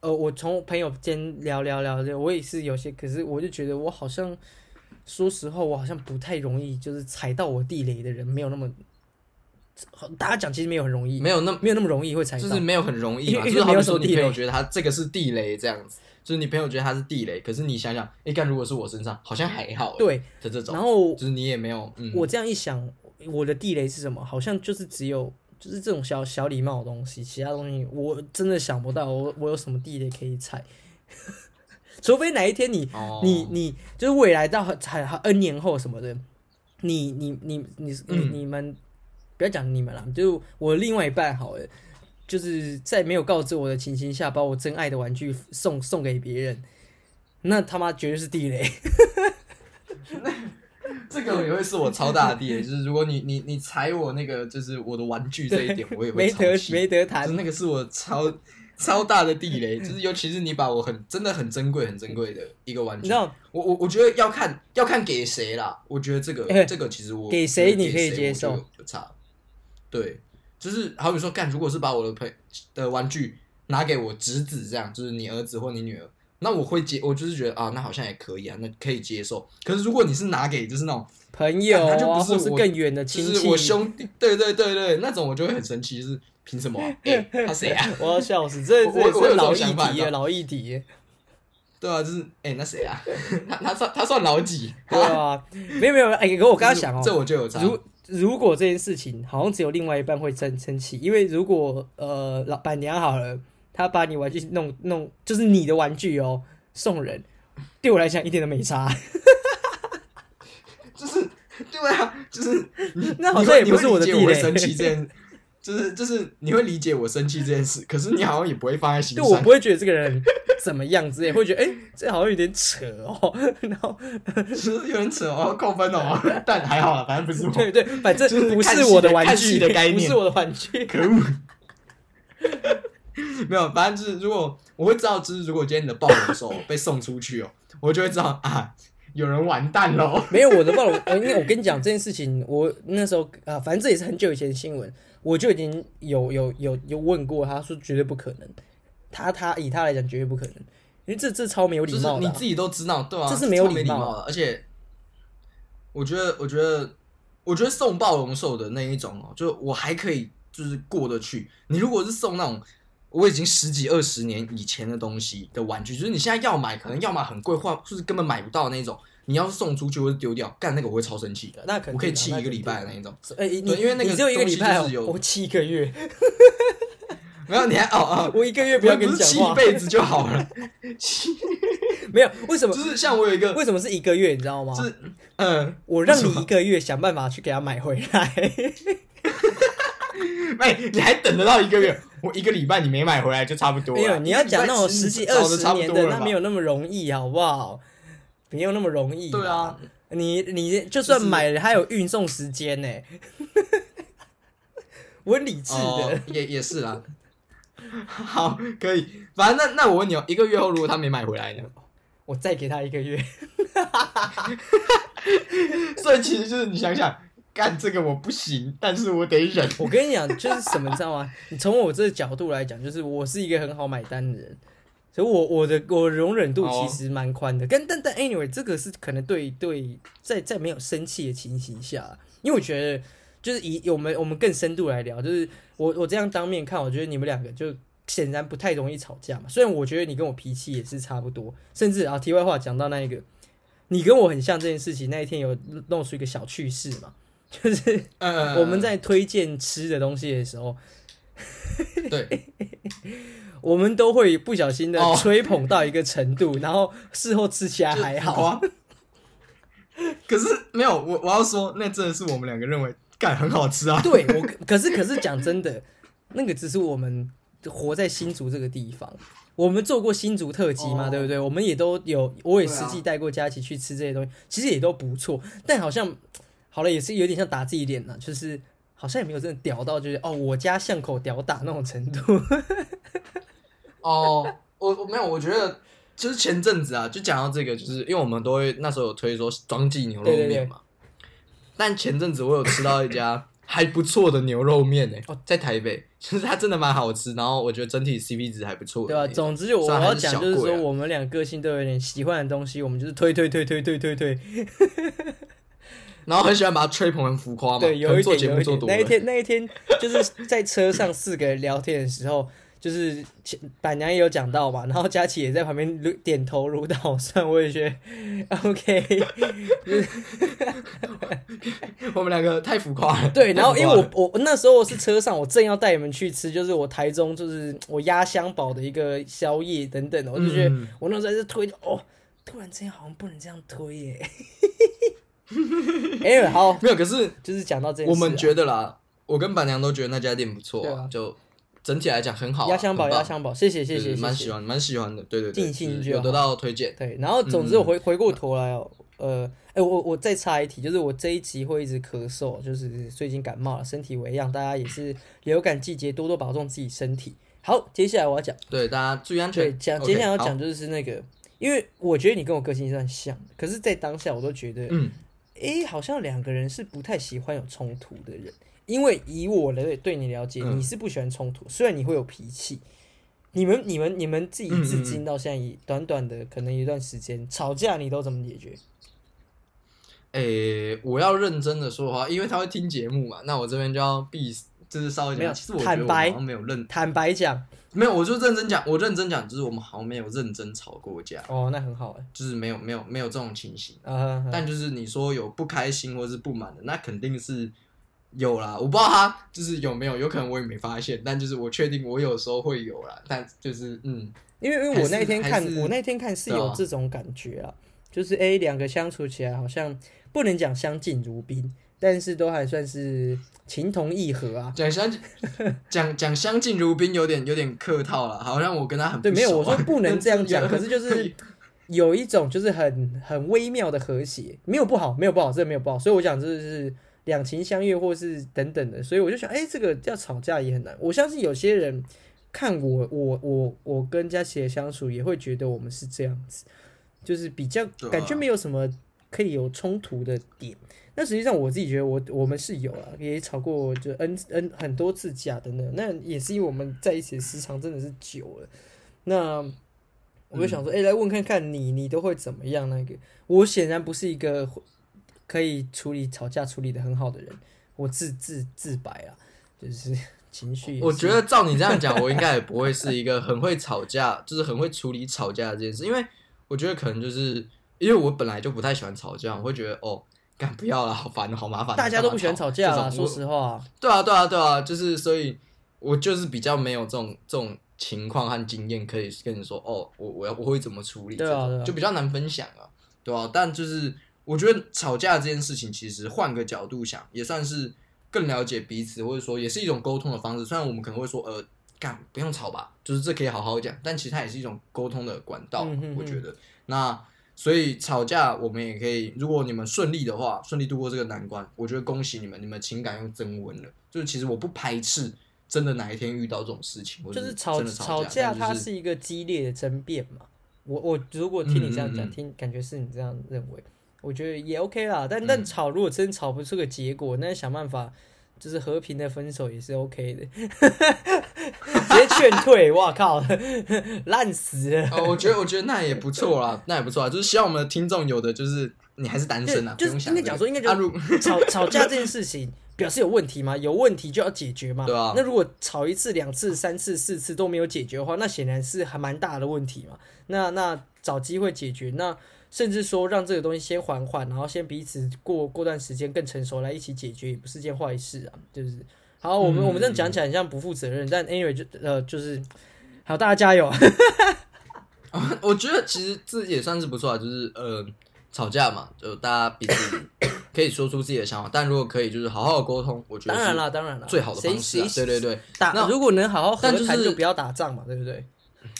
呃，我从朋友间聊聊聊的，我也是有些，可是我就觉得我好像。说实话，我好像不太容易，就是踩到我地雷的人没有那么。大家讲其实没有很容易，没有那没有那么容易会踩到，就是没有很容易嘛。就是好比说你朋友觉得他这个是地雷这样子，就是你朋友觉得他是地雷，可是你想想，哎，干如果是我身上，好像还好。对的这种，然后就是你也没有，嗯，我这样一想，我的地雷是什么？好像就是只有就是这种小小礼貌的东西，其他东西我真的想不到，我我有什么地雷可以踩。除非哪一天你、oh. 你你就是未来到很很 N 年后什么的，你你你你你你们不要讲你们了，就我另外一半好了，就是在没有告知我的情形下，把我真爱的玩具送送给别人，那他妈绝对是地雷。这个也会是我超大的地雷，就是如果你你你踩我那个就是我的玩具这一点，我也会没得没得谈，那个是我超。超大的地雷，就是尤其是你把我很真的很珍贵很珍贵的一个玩具，我我我觉得要看要看给谁啦。我觉得这个、欸、这个其实我给谁你可以接受有差，对，就是好比说干，如果是把我的朋的玩具拿给我侄子这样，就是你儿子或你女儿，那我会接，我就是觉得啊，那好像也可以啊，那可以接受。可是如果你是拿给就是那种朋友啊，他就不是我是更远的亲戚，我兄弟，对对对对，那种我就会很生气，就是。凭什么、啊？哎、欸，他谁啊？我要笑死！这这是老议题啊，老议题。对啊，就是哎、欸，那谁啊？他他算他算老几？对啊，没有没有哎，可我刚刚想哦，这我就有差。如如果这件事情好像只有另外一半会生生气，因为如果呃老板娘好了，他把你玩具弄弄，就是你的玩具哦送人，对我来讲一点都没差。就是对啊，就是 那好像也不是我的地雷。生气这件，就是就是你会理解我生气这件事，可是你好像也不会放在心上。对，我不会觉得这个人怎么样之类，会觉得哎、欸，这好像有点扯哦。然后是有点扯哦，扣分哦。但还好啦，反正不是我。对对，反正不是我的玩具的概念，不是我的玩具。可恶。没有，反正就是如果我会知道，就是如果今天你的暴龙兽被送出去哦，我就会知道啊，有人完蛋喽。没有我的暴龙，因为我跟你讲这件事情，我那时候啊，反正这也是很久以前的新闻，我就已经有有有有问过他说绝对不可能，他他以他来讲绝对不可能，因为这这超没有礼貌的、啊，你自己都知道对啊，这是没有礼貌的，而且我觉得我觉得我觉得送暴龙兽的那一种哦，就我还可以就是过得去，你如果是送那种。我已经十几二十年以前的东西的玩具，就是你现在要买，可能要么很贵，或就是根本买不到那种。你要是送出去或者丢掉，干那个我会超生气的。那可我可以气一个礼拜的那一种。哎、因为那个只有一个礼拜哦，我气一个月。没有，你还哦哦，我一个月不要跟你讲话，气一辈子就好了。气没有，为什么？就是像我有一个，为什么是一个月？你知道吗？是嗯，我让你一个月想办法去给他买回来。哎，你还等得到一个月？我一个礼拜你没买回来就差不多了。没有，你要讲那种十几二十年的，那没有那么容易，好不好？没有那么容易。对啊，你你就算买了，还有运送时间呢。我理智的，也也是啦。好，可以。反正那那我问你哦，一个月后如果他没买回来呢？我再给他一个月。所以其实就是你想想。干这个我不行，但是我得忍。我跟你讲，就是什么，你知道吗？你从我这个角度来讲，就是我是一个很好买单的人，所以我我的我容忍度其实蛮宽的。跟但但 anyway，这个是可能对对，在在没有生气的情形下，因为我觉得就是以我们我们更深度来聊，就是我我这样当面看，我觉得你们两个就显然不太容易吵架嘛。虽然我觉得你跟我脾气也是差不多，甚至啊，题外话讲到那一个，你跟我很像这件事情，那一天有弄出一个小趣事嘛。就是我们在推荐吃的东西的时候，对，我们都会不小心的吹捧到一个程度，然后事后吃起来还好啊。可是没有，我我要说，那真的是我们两个认为干很好吃啊。对，我可是可是讲真的，那个只是我们活在新竹这个地方，我们做过新竹特辑嘛，对不对？我们也都有，我也实际带过佳琪去吃这些东西，其实也都不错，但好像。好了，也是有点像打自己脸了，就是好像也没有真的屌到，就是哦，我家巷口屌打那种程度。哦，我我没有，我觉得就是前阵子啊，就讲到这个，就是因为我们都会那时候有推说庄记牛肉面嘛。但前阵子我有吃到一家 还不错的牛肉面呢，哦在台北，其实它真的蛮好吃，然后我觉得整体 CP 值还不错。对吧？总之我要讲就是说，我们俩个性都有点喜欢的东西，我们就是推推推推推推推。然后很喜欢把他吹捧很浮夸嘛，对，有一点，目做多那一天，那一天就是在车上四个人聊天的时候，就是板娘也有讲到嘛，然后佳琪也在旁边点头如捣蒜，我也觉得 OK，我们两个太浮夸了。对，然后因为我我那时候我是车上，我正要带你们去吃，就是我台中就是我压箱宝的一个宵夜等等的，我就觉得我那时候在推哦，突然之间好像不能这样推耶。哎、欸，好，没有，可是就是讲到这，我们觉得啦，我跟板娘都觉得那家店不错啊，啊就整体来讲很好。压箱宝，压箱宝，谢谢，谢谢，蛮喜欢，蛮喜欢的，对对对，尽兴有得到推荐。对，然后总之我回、嗯、回过头来哦，呃，哎、欸，我我再插一题，就是我这一集会一直咳嗽，就是最近感冒了，身体为恙，大家也是流感季节，多多保重自己身体。好，接下来我要讲，对大家注意安全。对，讲接下来要讲就是那个，因为我觉得你跟我个性是很像的，可是，在当下我都觉得，嗯。诶，好像两个人是不太喜欢有冲突的人，因为以我的对你了解，嗯、你是不喜欢冲突，虽然你会有脾气。你们、你们、你们自己至今到现在，以短短的可能一段时间、嗯、吵架，你都怎么解决？诶，我要认真的说话，因为他会听节目嘛，那我这边就要避，就是稍微讲。其实我觉得我好像没有认，坦白讲。没有，我就认真讲，我认真讲，就是我们好像没有认真吵过架。哦，那很好哎，就是没有没有没有这种情形。啊、但就是你说有不开心或是不满的，那肯定是有啦。我不知道他就是有没有，有可能我也没发现，但就是我确定我有时候会有啦。但就是嗯，因为因为我那天看我那天看是有这种感觉啊，就是哎两个相处起来好像不能讲相敬如宾，但是都还算是情同意合啊。讲相讲讲相敬如宾有点有点客套了，好像我跟他很对，没有我说不能这样讲，可是就是有一种就是很很微妙的和谐，没有不好，没有不好，这没有不好，所以我讲就是。两情相悦，或是等等的，所以我就想，哎、欸，这个要吵架也很难。我相信有些人看我，我，我，我跟佳琪的相处，也会觉得我们是这样子，就是比较感觉没有什么可以有冲突的点。那实际上我自己觉得我，我我们是有啊，也吵过就 n n 很多次架的呢，那也是因为我们在一起的时长真的是久了。那我就想说，哎、嗯欸，来问看看你，你都会怎么样？那个，我显然不是一个。可以处理吵架处理的很好的人，我自自自白啊，就是 情绪。我觉得照你这样讲，我应该也不会是一个很会吵架，就是很会处理吵架的这件事。因为我觉得可能就是因为我本来就不太喜欢吵架，我会觉得哦，干不要了，好烦，好麻烦。大家都不喜欢吵架啊，说实话。对啊，对啊，对啊，就是所以，我就是比较没有这种这种情况和经验可以跟你说哦，我我要我会怎么处理，对啊，就比较难分享啊，对啊，但就是。我觉得吵架这件事情，其实换个角度想，也算是更了解彼此，或者说也是一种沟通的方式。虽然我们可能会说，呃，干不用吵吧，就是这可以好好讲，但其实它也是一种沟通的管道。嗯、哼哼我觉得，那所以吵架我们也可以，如果你们顺利的话，顺利度过这个难关，我觉得恭喜你们，你们情感又增温了。就是其实我不排斥，真的哪一天遇到这种事情，就是吵吵架，它是一个激烈的争辩嘛。我我如果听你这样讲，嗯、听感觉是你这样认为。我觉得也 OK 啦，但但吵如果真吵不出个结果，嗯、那想办法就是和平的分手也是 OK 的，直接劝退。哇靠，烂死了！哦，我觉得我觉得那也不错啦，那也不错啊，就是希望我们的听众有的就是你还是单身啊，就是应该讲说应该就吵吵架这件事情表示有问题吗？有问题就要解决嘛。对啊。那如果吵一次、两次、三次、四次都没有解决的话，那显然是还蛮大的问题嘛。那那找机会解决那。甚至说让这个东西先缓缓，然后先彼此过过段时间更成熟来一起解决，也不是件坏事啊。就是好，我们、嗯、我们这样讲起来很像不负责任，但 anyway 就呃就是好，大家加油。我觉得其实这也算是不错啊，就是呃吵架嘛，就大家彼此可以说出自己的想法，但如果可以就是好好沟通，我觉得当然了，当然了，最好的方式、啊。对对对，打那如果能好好和谈，就不要打仗嘛，对不对？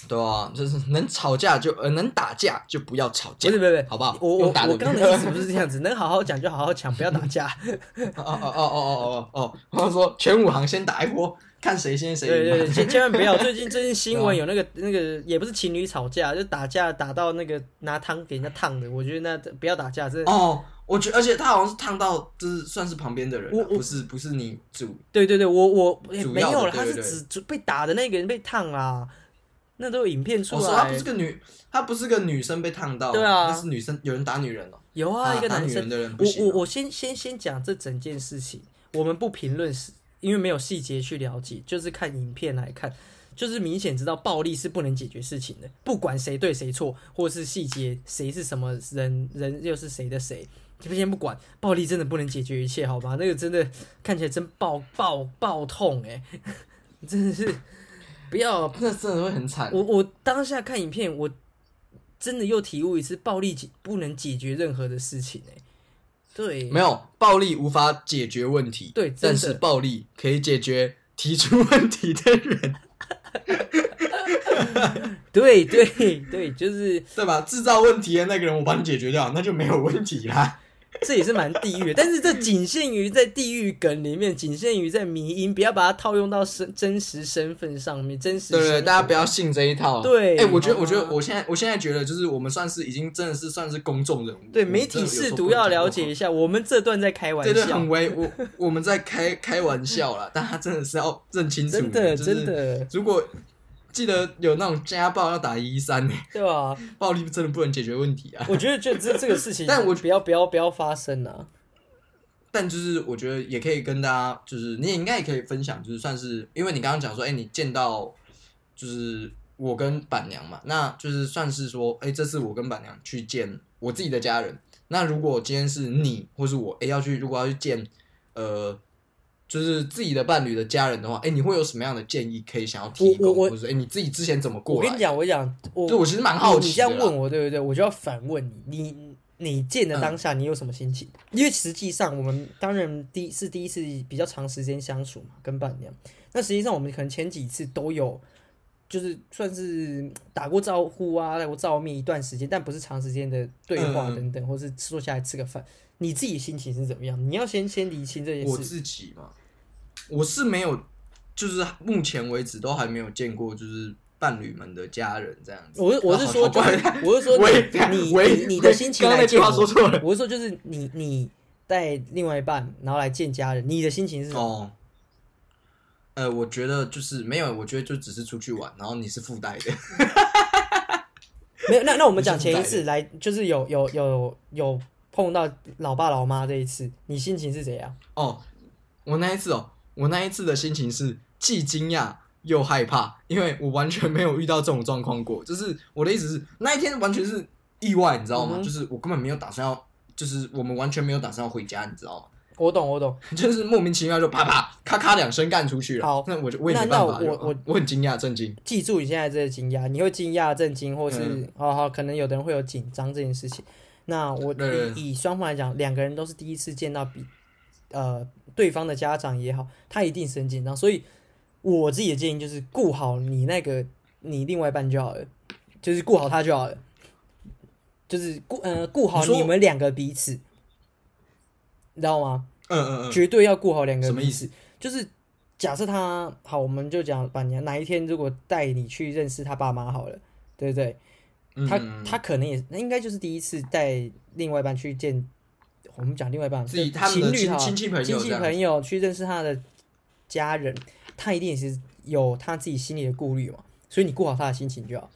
对啊，就是能吵架就呃能打架就不要吵架，不是不是，好不好？我我我刚刚的意思不是这样子，能好好讲就好好讲，不要打架。哦哦哦哦哦哦哦，或者说全武行先打一波，看谁先谁赢。对对对，千千万不要。最近最近新闻有那个那个也不是情侣吵架，就打架打到那个拿汤给人家烫的，我觉得那不要打架，真的。哦，我觉得而且他好像是烫到，就是算是旁边的人，不是不是你主。对对对，我我没有了，他是指被打的那个人被烫啊。那都有影片出来，她不是个女，她不是个女生被烫到，对啊，那是女生，有人打女人哦，有啊，一个男生，人我我我先先先讲这整件事情，我们不评论是，因为没有细节去了解，就是看影片来看，就是明显知道暴力是不能解决事情的，不管谁对谁错，或是细节谁是什么人，人又是谁的谁，就先不管，暴力真的不能解决一切，好吧？那个真的看起来真爆爆爆痛哎，真的是。不要，那真的会很惨。我我当下看影片，我真的又体悟一次，暴力解不能解决任何的事情哎。对，没有暴力无法解决问题，对，但是暴力可以解决提出问题的人。对对对，就是对吧？制造问题的那个人，我帮你解决掉，那就没有问题啦。这也是蛮地狱的，但是这仅限于在地狱梗里面，仅限于在迷音，不要把它套用到身真实身份上面。真实，对对，大家不要信这一套。对，哎、欸，我觉得，我觉得，我现在，我现在觉得，就是我们算是已经真的是算是公众人物。对，媒体试图要了解一下，我们这段在开玩笑，对对，很微，我我们在开开玩笑啦，但他真的是要认清楚，真的，真的，如果。记得有那种家暴要打一三呢，对吧？暴力真的不能解决问题啊！我觉得就这这个事情，但我不要不要不要发生啊！但就是我觉得也可以跟大家，就是你也应该也可以分享，就是算是因为你刚刚讲说，哎、欸，你见到就是我跟板娘嘛，那就是算是说，哎、欸，这次我跟板娘去见我自己的家人。那如果今天是你或是我，哎、欸，要去如果要去见呃就是自己的伴侣的家人的话，哎、欸，你会有什么样的建议可以想要提供？或者说，哎、欸，你自己之前怎么过？我跟你讲，我讲，我对我其实蛮好奇。你这样问我，对不对？我就要反问你，你你见的当下，你有什么心情？嗯、因为实际上，我们当然第一是第一次比较长时间相处嘛，跟伴娘。那实际上，我们可能前几次都有。就是算是打过招呼啊，来过照面一段时间，但不是长时间的对话等等，嗯、或是坐下来吃个饭。你自己心情是怎么样？你要先先理清这件事。我自己嘛，我是没有，就是目前为止都还没有见过，就是伴侣们的家人这样子。我是我是说，我是说 你你你的心情来见我。我是说，就是你你带另外一半，然后来见家人，你的心情是什么？哦呃，我觉得就是没有，我觉得就只是出去玩，然后你是附带的，没有。那那我们讲前一次来，就是有有有有碰到老爸老妈这一次，你心情是怎样？哦，我那一次哦，我那一次的心情是既惊讶又害怕，因为我完全没有遇到这种状况过。就是我的意思是，那一天完全是意外，你知道吗？嗯、就是我根本没有打算要，就是我们完全没有打算要回家，你知道吗？我懂，我懂，就是莫名其妙就啪啪咔咔两声干出去了。好，那我就我也没办法。我我我很惊讶震惊。记住你现在这个惊讶，你会惊讶震惊，或是、嗯、好好，可能有的人会有紧张这件事情。那我以以双方来讲，两个人都是第一次见到比呃对方的家长也好，他一定是很紧张。所以我自己的建议就是顾好你那个你另外一半就好了，就是顾好他就好了，就是顾呃顾好你们两个彼此。你知道吗？嗯嗯嗯，绝对要顾好两个人。什么意思？就是假设他好，我们就讲把你哪一天如果带你去认识他爸妈好了，对不对？他他可能也那应该就是第一次带另外一半去见，我们讲另外一半自己他们的亲亲戚朋友亲戚朋友去认识他的家人，他一定也是有他自己心里的顾虑嘛，所以你顾好他的心情就好。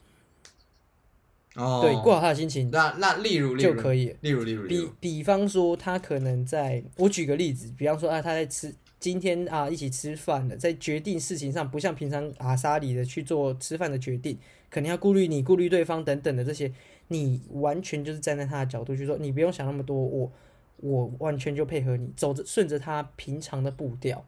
哦，对，过好他的心情，那那例如就可以，例如例如，比比方说他可能在，我举个例子，比方说啊，他在吃今天啊一起吃饭的，在决定事情上不像平常阿莎里的去做吃饭的决定，肯定要顾虑你、顾虑对方等等的这些，你完全就是站在他的角度去说，你不用想那么多，我我完全就配合你，走着顺着他平常的步调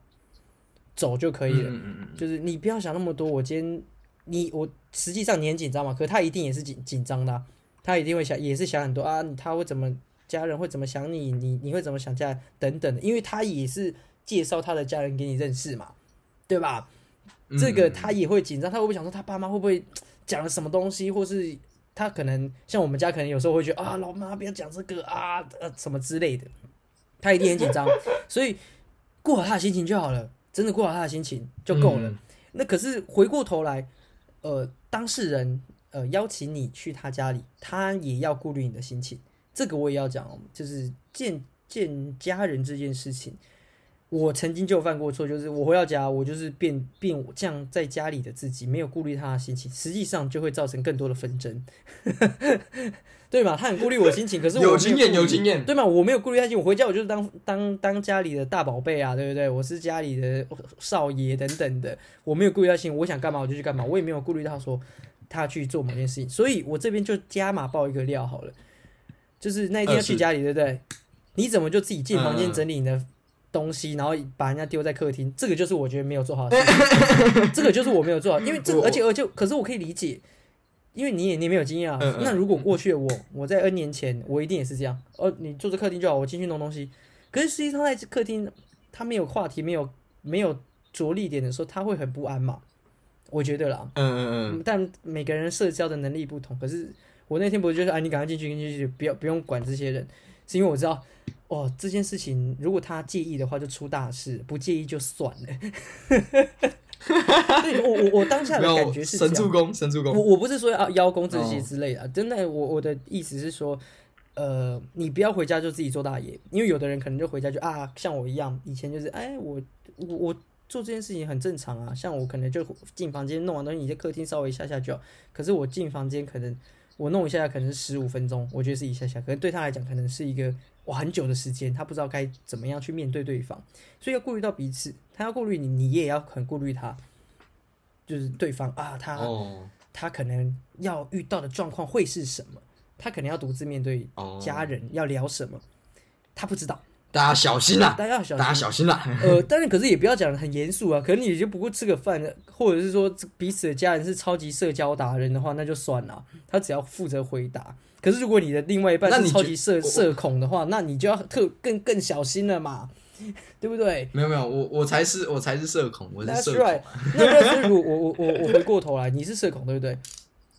走就可以了，嗯、就是你不要想那么多，我今天。你我实际上你很紧张嘛，可他一定也是紧紧张的、啊，他一定会想，也是想很多啊，他会怎么家人会怎么想你，你你会怎么想家人等等的，因为他也是介绍他的家人给你认识嘛，对吧？嗯、这个他也会紧张，他会不会想说他爸妈会不会讲了什么东西，或是他可能像我们家可能有时候会觉得啊，老妈不要讲这个啊，呃什么之类的，他一定很紧张，所以过好他的心情就好了，真的过好他的心情就够了。嗯、那可是回过头来。呃，当事人呃邀请你去他家里，他也要顾虑你的心情。这个我也要讲，就是见见家人这件事情，我曾经就犯过错，就是我回到家，我就是变变我这样在家里的自己，没有顾虑他的心情，实际上就会造成更多的纷争。对嘛？他很顾虑我心情，可是我有，有经验，有经验，对吗？我没有顾虑他心情，我回家我就是当当当家里的大宝贝啊，对不对？我是家里的少爷等等的，我没有顾虑他心情，我想干嘛我就去干嘛，我也没有顾虑到说他去做某件事情，所以我这边就加码爆一个料好了，就是那一天要去家里，对不对？你怎么就自己进房间整理你的东西，然后把人家丢在客厅？这个就是我觉得没有做好的事情，这个就是我没有做好，因为这个，而且而且，可是我可以理解。因为你也你没有经验啊，嗯嗯、那如果过去的我，我在 N 年前，我一定也是这样。哦，你坐在客厅就好，我进去弄东西。可是实际上在客厅，他没有话题，没有没有着力点的时候，他会很不安嘛。我觉得啦，嗯嗯嗯。但每个人社交的能力不同，可是我那天不是就是，哎，你赶快进去，进去，不要不用管这些人，是因为我知道，哦，这件事情如果他介意的话，就出大事；不介意就算了。对，我我我当下的感觉是神助攻，神助攻。我我不是说要邀功这些之类的，哦、真的，我我的意思是说，呃，你不要回家就自己做大爷，因为有的人可能就回家就啊，像我一样，以前就是哎，我我我做这件事情很正常啊，像我可能就进房间弄完东西，你在客厅稍微一下下就好，可是我进房间可能我弄一下下可能是十五分钟，我觉得是一下下，可能对他来讲可能是一个哇很久的时间，他不知道该怎么样去面对对方，所以要顾虑到彼此。他要顾虑你，你也要很顾虑他，就是对方啊，他、oh. 他可能要遇到的状况会是什么？他可能要独自面对家人，要聊什么？他不知道，大家小心啦！大家要小心，大家小心啦！呃，但是，可是也不要讲的很严肃啊。可能你就不过吃个饭，或者是说彼此的家人是超级社交达人的话，那就算了。他只要负责回答。可是如果你的另外一半是超级社社恐的话，那你就要特更更小心了嘛，对不对？没有没有，我我才是我才是社恐，我是社恐。That's right. 那那如果 我我我我回过头来，你是社恐对不对？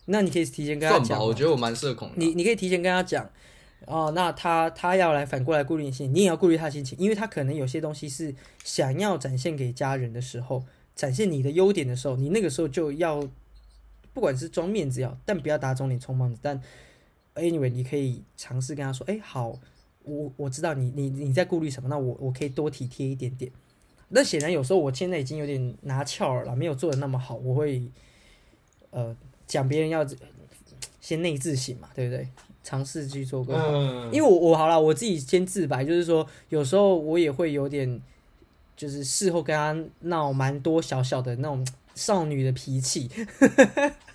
那你可以提前跟他讲。我觉得我蛮社恐的。你你可以提前跟他讲。哦，那他他要来反过来顾虑你心，你也要顾虑他心情，因为他可能有些东西是想要展现给家人的时候，展现你的优点的时候，你那个时候就要，不管是装面子要，但不要打肿脸充胖子。但 anyway，你可以尝试跟他说，哎，好，我我知道你你你在顾虑什么，那我我可以多体贴一点点。那显然有时候我现在已经有点拿翘了，没有做的那么好，我会呃讲别人要先内自省嘛，对不对？尝试去做更好，嗯、因为我我好了，我自己先自白，就是说有时候我也会有点，就是事后跟他闹蛮多小小的那种少女的脾气。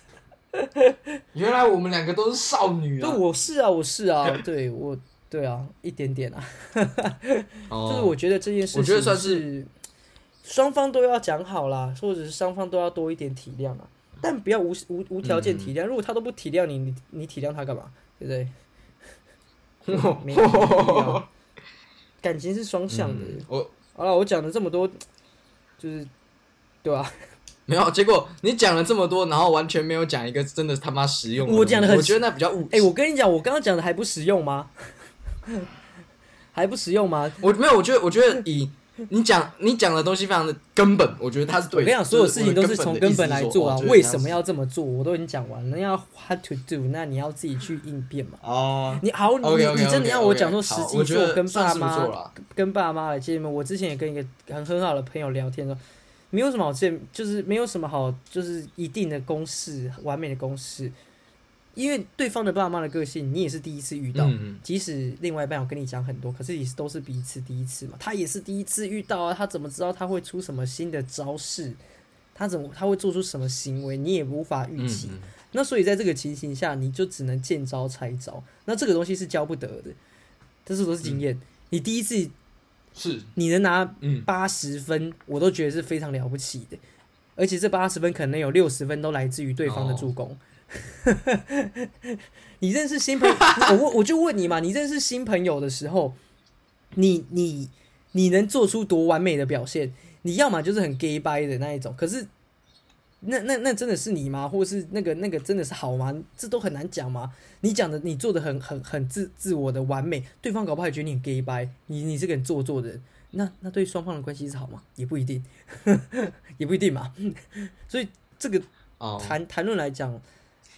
原来我们两个都是少女啊！对，我是啊，我是啊，对我对啊，一点点啊。就是我觉得这件事情，我觉得算是双方都要讲好啦，或者是双方都要多一点体谅啊，但不要无无无条件体谅。嗯、如果他都不体谅你，你你体谅他干嘛？对不对？没有感情是双向的。嗯、我好了，我讲了这么多，就是对吧、啊？没有，结果你讲了这么多，然后完全没有讲一个真的他妈实用的。我讲的很，我觉得那比较务实。哎、欸，我跟你讲，我刚刚讲的还不实用吗？还不实用吗？我没有，我觉得，我觉得以。你讲你讲的东西非常的根本，我觉得他是对的。我跟你讲，所有事情都是从根本来做啊。为什么要这么做？我都已经讲完了。要 what to do，那你要自己去应变嘛。哦。你好，你你真的要我讲说实际做跟爸妈跟爸妈来见面？我之前也跟一个很很好的朋友聊天说，没有什么好见，就是没有什么好，就是一定的公式，完美的公式。因为对方的爸妈的个性，你也是第一次遇到。嗯、即使另外一半有跟你讲很多，可是也是都是彼此第一次嘛。他也是第一次遇到啊，他怎么知道他会出什么新的招式？他怎么他会做出什么行为？你也无法预期。嗯、那所以在这个情形下，你就只能见招拆招。那这个东西是教不得的，这是都是经验。嗯、你第一次是你能拿八十分，嗯、我都觉得是非常了不起的。而且这八十分可能有六十分都来自于对方的助攻。哦 你认识新朋友，我我就问你嘛，你认识新朋友的时候，你你你能做出多完美的表现？你要么就是很 gay 掰的那一种，可是那那那真的是你吗？或是那个那个真的是好吗？这都很难讲吗？你讲的你做的很很很自自我的完美，对方搞不好也觉得你很 gay 掰，你你这个很做作的人，那那对双方的关系是好吗？也不一定，也不一定嘛。所以这个谈谈论来讲。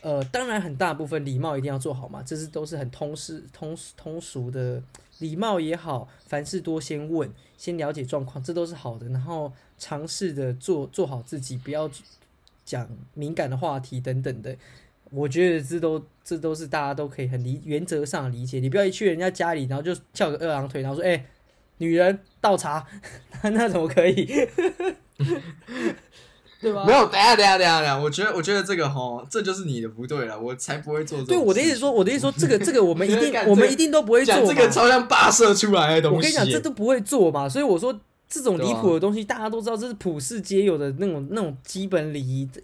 呃，当然，很大部分礼貌一定要做好嘛，这是都是很通识、通通俗的礼貌也好，凡事多先问，先了解状况，这都是好的。然后尝试的做做好自己，不要讲敏感的话题等等的。我觉得这都这都是大家都可以很理原则上理解。你不要一去人家家里，然后就翘个二郎腿，然后说：“哎、女人倒茶，那怎么可以？” 对吧？没有，等下，等下，等下，等下。我觉得，我觉得这个齁，这就是你的不对了，我才不会做这。对，我的意思说，我的意思说，这个，这个，我们一定，我们一定都不会做。这个超像霸社出来的东西。我跟你讲，这都不会做嘛。所以我说，这种离谱的东西，大家都知道，这是普世皆有的那种那种基本礼仪，这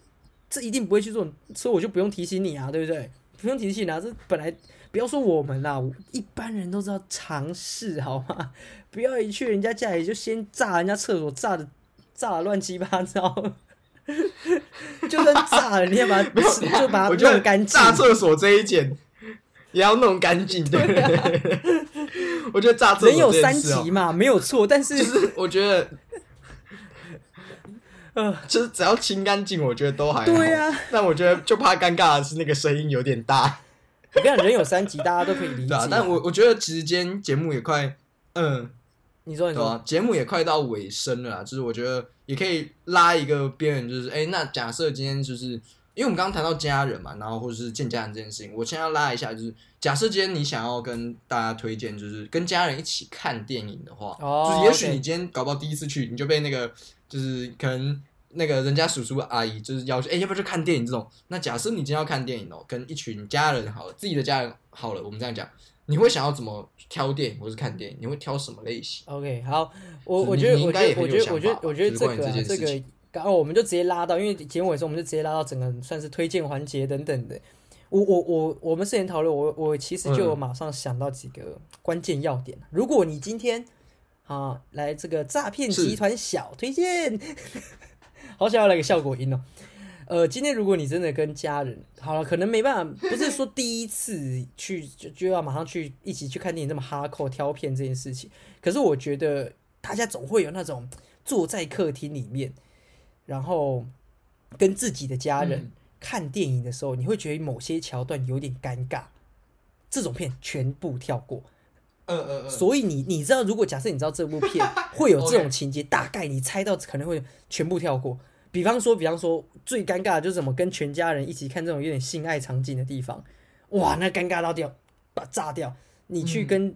这一定不会去做。所以我就不用提醒你啊，对不对？不用提醒啊，这本来不要说我们啦，一般人都知道尝试，好吗？不要一去人家家里就先炸人家厕所，炸的炸的乱七八糟。就算炸了，你也把它 就把它弄干净。炸厕所这一件也要弄干净，对不对？我觉得炸厕所人有三急嘛，没有错。但是就是我觉得，呃，就是只要清干净，我觉得都还好。对啊，但我觉得就怕尴尬的是那个声音有点大。我跟你讲，人有三级，大家都可以理解。但我我觉得其实今天节目也快，嗯。你说你说，节目也快到尾声了啦，就是我觉得也可以拉一个边缘，就是哎、欸，那假设今天就是，因为我们刚刚谈到家人嘛，然后或者是见家人这件事情，我先要拉一下，就是假设今天你想要跟大家推荐，就是跟家人一起看电影的话，哦、就是也许你今天搞不好第一次去，你就被那个就是可能那个人家叔叔阿姨就是要求，哎、欸，要不要去看电影这种？那假设你今天要看电影哦，跟一群家人好了，自己的家人好了，我们这样讲。你会想要怎么挑电影或是看电影？你会挑什么类型？OK，好，我我觉得我觉得我觉得我觉得我觉得这个、啊、这个，刚好我们就直接拉到，因为节目尾声我们就直接拉到整个算是推荐环节等等的。我我我我们之前讨论，我我其实就马上想到几个关键要点。嗯、如果你今天啊来这个诈骗集团小推荐，好想要来个效果音哦。呃，今天如果你真的跟家人好了，可能没办法，不是说第一次去就就要马上去一起去看电影这么哈扣挑片这件事情。可是我觉得大家总会有那种坐在客厅里面，然后跟自己的家人。嗯看电影的时候，你会觉得某些桥段有点尴尬，这种片全部跳过。嗯嗯嗯。所以你你知道，如果假设你知道这部片会有这种情节，大概你猜到可能会全部跳过。比方说，比方说最尴尬的就是怎么跟全家人一起看这种有点性爱场景的地方，哇，那尴尬到掉，把炸掉。你去跟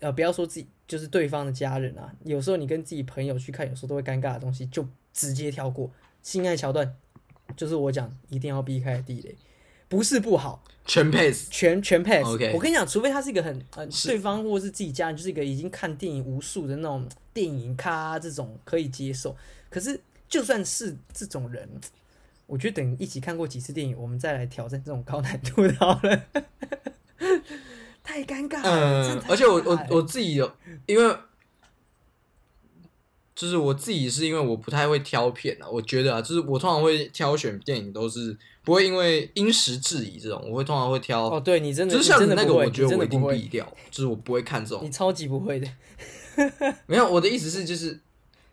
呃，不要说自己，就是对方的家人啊，有时候你跟自己朋友去看，有时候都会尴尬的东西，就直接跳过性爱桥段。就是我讲一定要避开的地雷，不是不好，全 pass，全全 pass。Okay. 我跟你讲，除非他是一个很呃，对方或是自己家人，就是一个已经看电影无数的那种电影咖，啊，这种可以接受。可是就算是这种人，我觉得等一起看过几次电影，我们再来挑战这种高难度的好了。太尴尬了，嗯，而且我我我自己有，因为。就是我自己是因为我不太会挑片啊，我觉得啊，就是我通常会挑选电影都是不会因为因时制宜这种，我会通常会挑哦，对你真的，就是像那个，我觉得我一定避掉，就是我不会看这种，你超级不会的，没有，我的意思是就是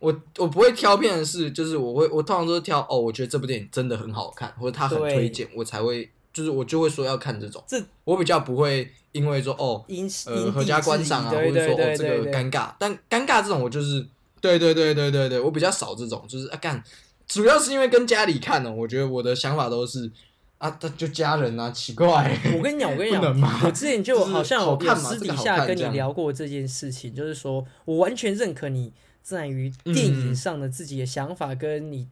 我我不会挑片的是，就是我会我通常都是挑哦，我觉得这部电影真的很好看，或者他很推荐，我才会就是我就会说要看这种，这我比较不会因为说哦，因呃合家观赏啊，或者说哦这个尴尬，但尴尬这种我就是。对对对对对对，我比较少这种，就是啊干，主要是因为跟家里看呢，我觉得我的想法都是啊，他就家人啊，奇怪。我跟你讲，我跟你讲，我之前就好像有私底下跟你聊过这件事情，就是说我完全认可你在于电影上的自己的想法，跟你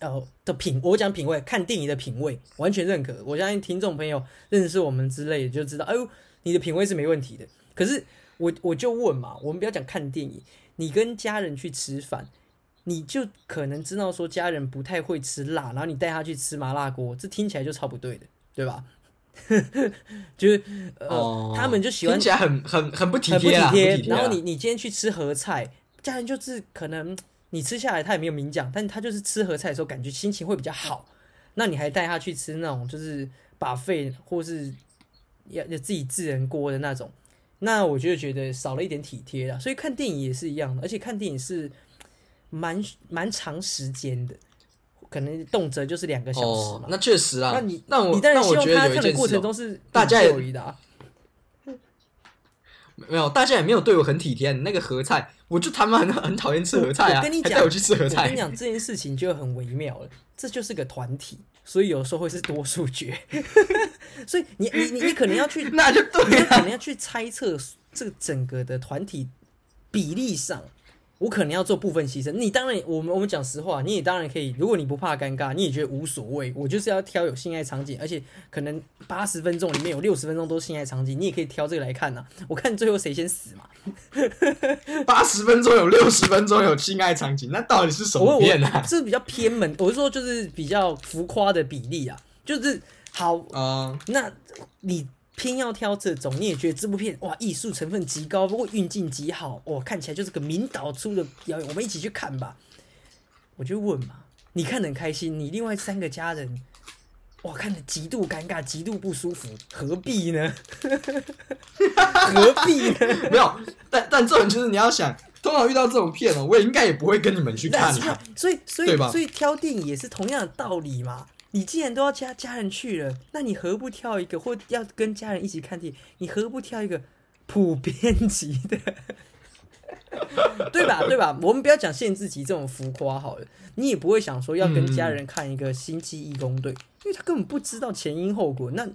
呃的品，我讲品味，看电影的品味完全认可。我相信听众朋友认识我们之类的就知道，哎呦，你的品味是没问题的。可是我我就问嘛，我们不要讲看电影。你跟家人去吃饭，你就可能知道说家人不太会吃辣，然后你带他去吃麻辣锅，这听起来就超不对的，对吧？就是呃，哦、他们就喜欢听起来很很很不体贴，很不体贴。然后你你今天去吃合菜，家人就是可能你吃下来他也没有明讲，但他就是吃合菜的时候感觉心情会比较好。那你还带他去吃那种就是 buffet 或是要要自己自人锅的那种。那我就觉得少了一点体贴了，所以看电影也是一样的，而且看电影是蛮蛮长时间的，可能动辄就是两个小时。哦，那确实啊。那你那我你当然希望他看的过程中是大家也没有，大家也没有对我很体贴。你那个合菜，我就他妈很很讨厌吃合菜啊！跟你讲，带我去吃合菜。我跟你讲这件事情就很微妙了，这就是个团体。所以有时候会是多数决，所以你你你你可能要去，那就对了，你可能要去猜测这个整个的团体比例上。我可能要做部分牺牲，你当然，我们我们讲实话，你也当然可以。如果你不怕尴尬，你也觉得无所谓，我就是要挑有性爱场景，而且可能八十分钟里面有六十分钟都是性爱场景，你也可以挑这个来看呐、啊。我看最后谁先死嘛。八十分钟有六十分钟有性爱场景，那到底是什么片啊？这是比较偏门，我是说就是比较浮夸的比例啊，就是好啊。Uh, 那你。偏要挑这种，你也觉得这部片哇，艺术成分极高，不过运镜极好，哇，看起来就是个名导出的表演，我们一起去看吧。我就问嘛，你看得很开心，你另外三个家人，哇，看得极度尴尬，极度不舒服，何必呢？何必呢？没有，但但这种就是你要想，通常遇到这种片哦，我也应该也不会跟你们去看的。所以所以吧所以挑电影也是同样的道理嘛。你既然都要家家人去了，那你何不挑一个，或要跟家人一起看电影？你何不挑一个普遍级的，对吧？对吧？我们不要讲限制级这种浮夸好了，你也不会想说要跟家人看一个《星际义工队》，因为他根本不知道前因后果。那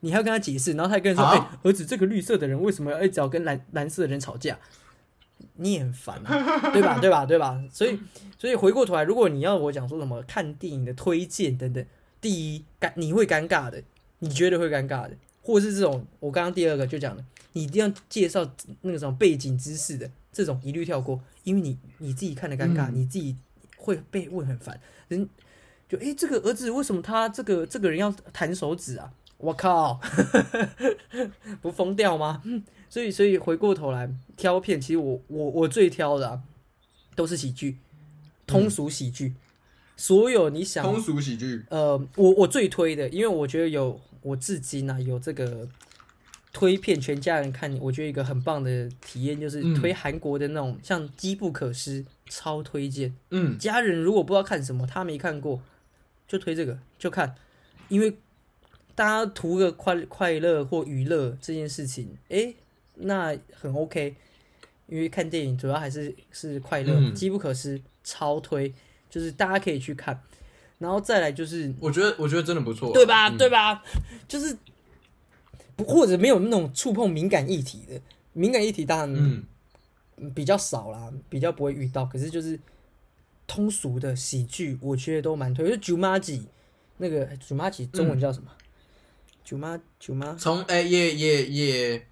你还要跟他解释，然后他还跟人说：“哎、欸，儿子，这个绿色的人为什么要一直要跟蓝蓝色的人吵架？”你也很烦啊，对吧？对吧？对吧？所以，所以回过头来，如果你要我讲说什么看电影的推荐等等，第一，尴你会尴尬的，你觉得会尴尬的，或者是这种我刚刚第二个就讲了，你一定要介绍那个什么背景知识的这种一律跳过，因为你你自己看的尴尬，嗯、你自己会被问很烦。人就诶、欸，这个儿子为什么他这个这个人要弹手指啊？我靠，不疯掉吗？所以所以回过头来挑片，其实我我我最挑的、啊、都是喜剧，通俗喜剧。嗯所有你想通俗喜剧，呃，我我最推的，因为我觉得有我至今啊有这个推片全家人看，我觉得一个很棒的体验就是推韩国的那种，嗯、像《机不可失》，超推荐。嗯，家人如果不知道看什么，他没看过，就推这个就看，因为大家图个快快乐或娱乐这件事情，哎、欸，那很 OK，因为看电影主要还是是快乐，《机、嗯、不可失》超推。就是大家可以去看，然后再来就是，我觉得我觉得真的不错，对吧？嗯、对吧？就是不或者没有那种触碰敏感议题的，敏感议题当然比较少啦，嗯、比较不会遇到。可是就是通俗的喜剧，我觉得都蛮推。就舅妈几那个舅妈几中文叫什么？舅妈舅妈从哎也也也，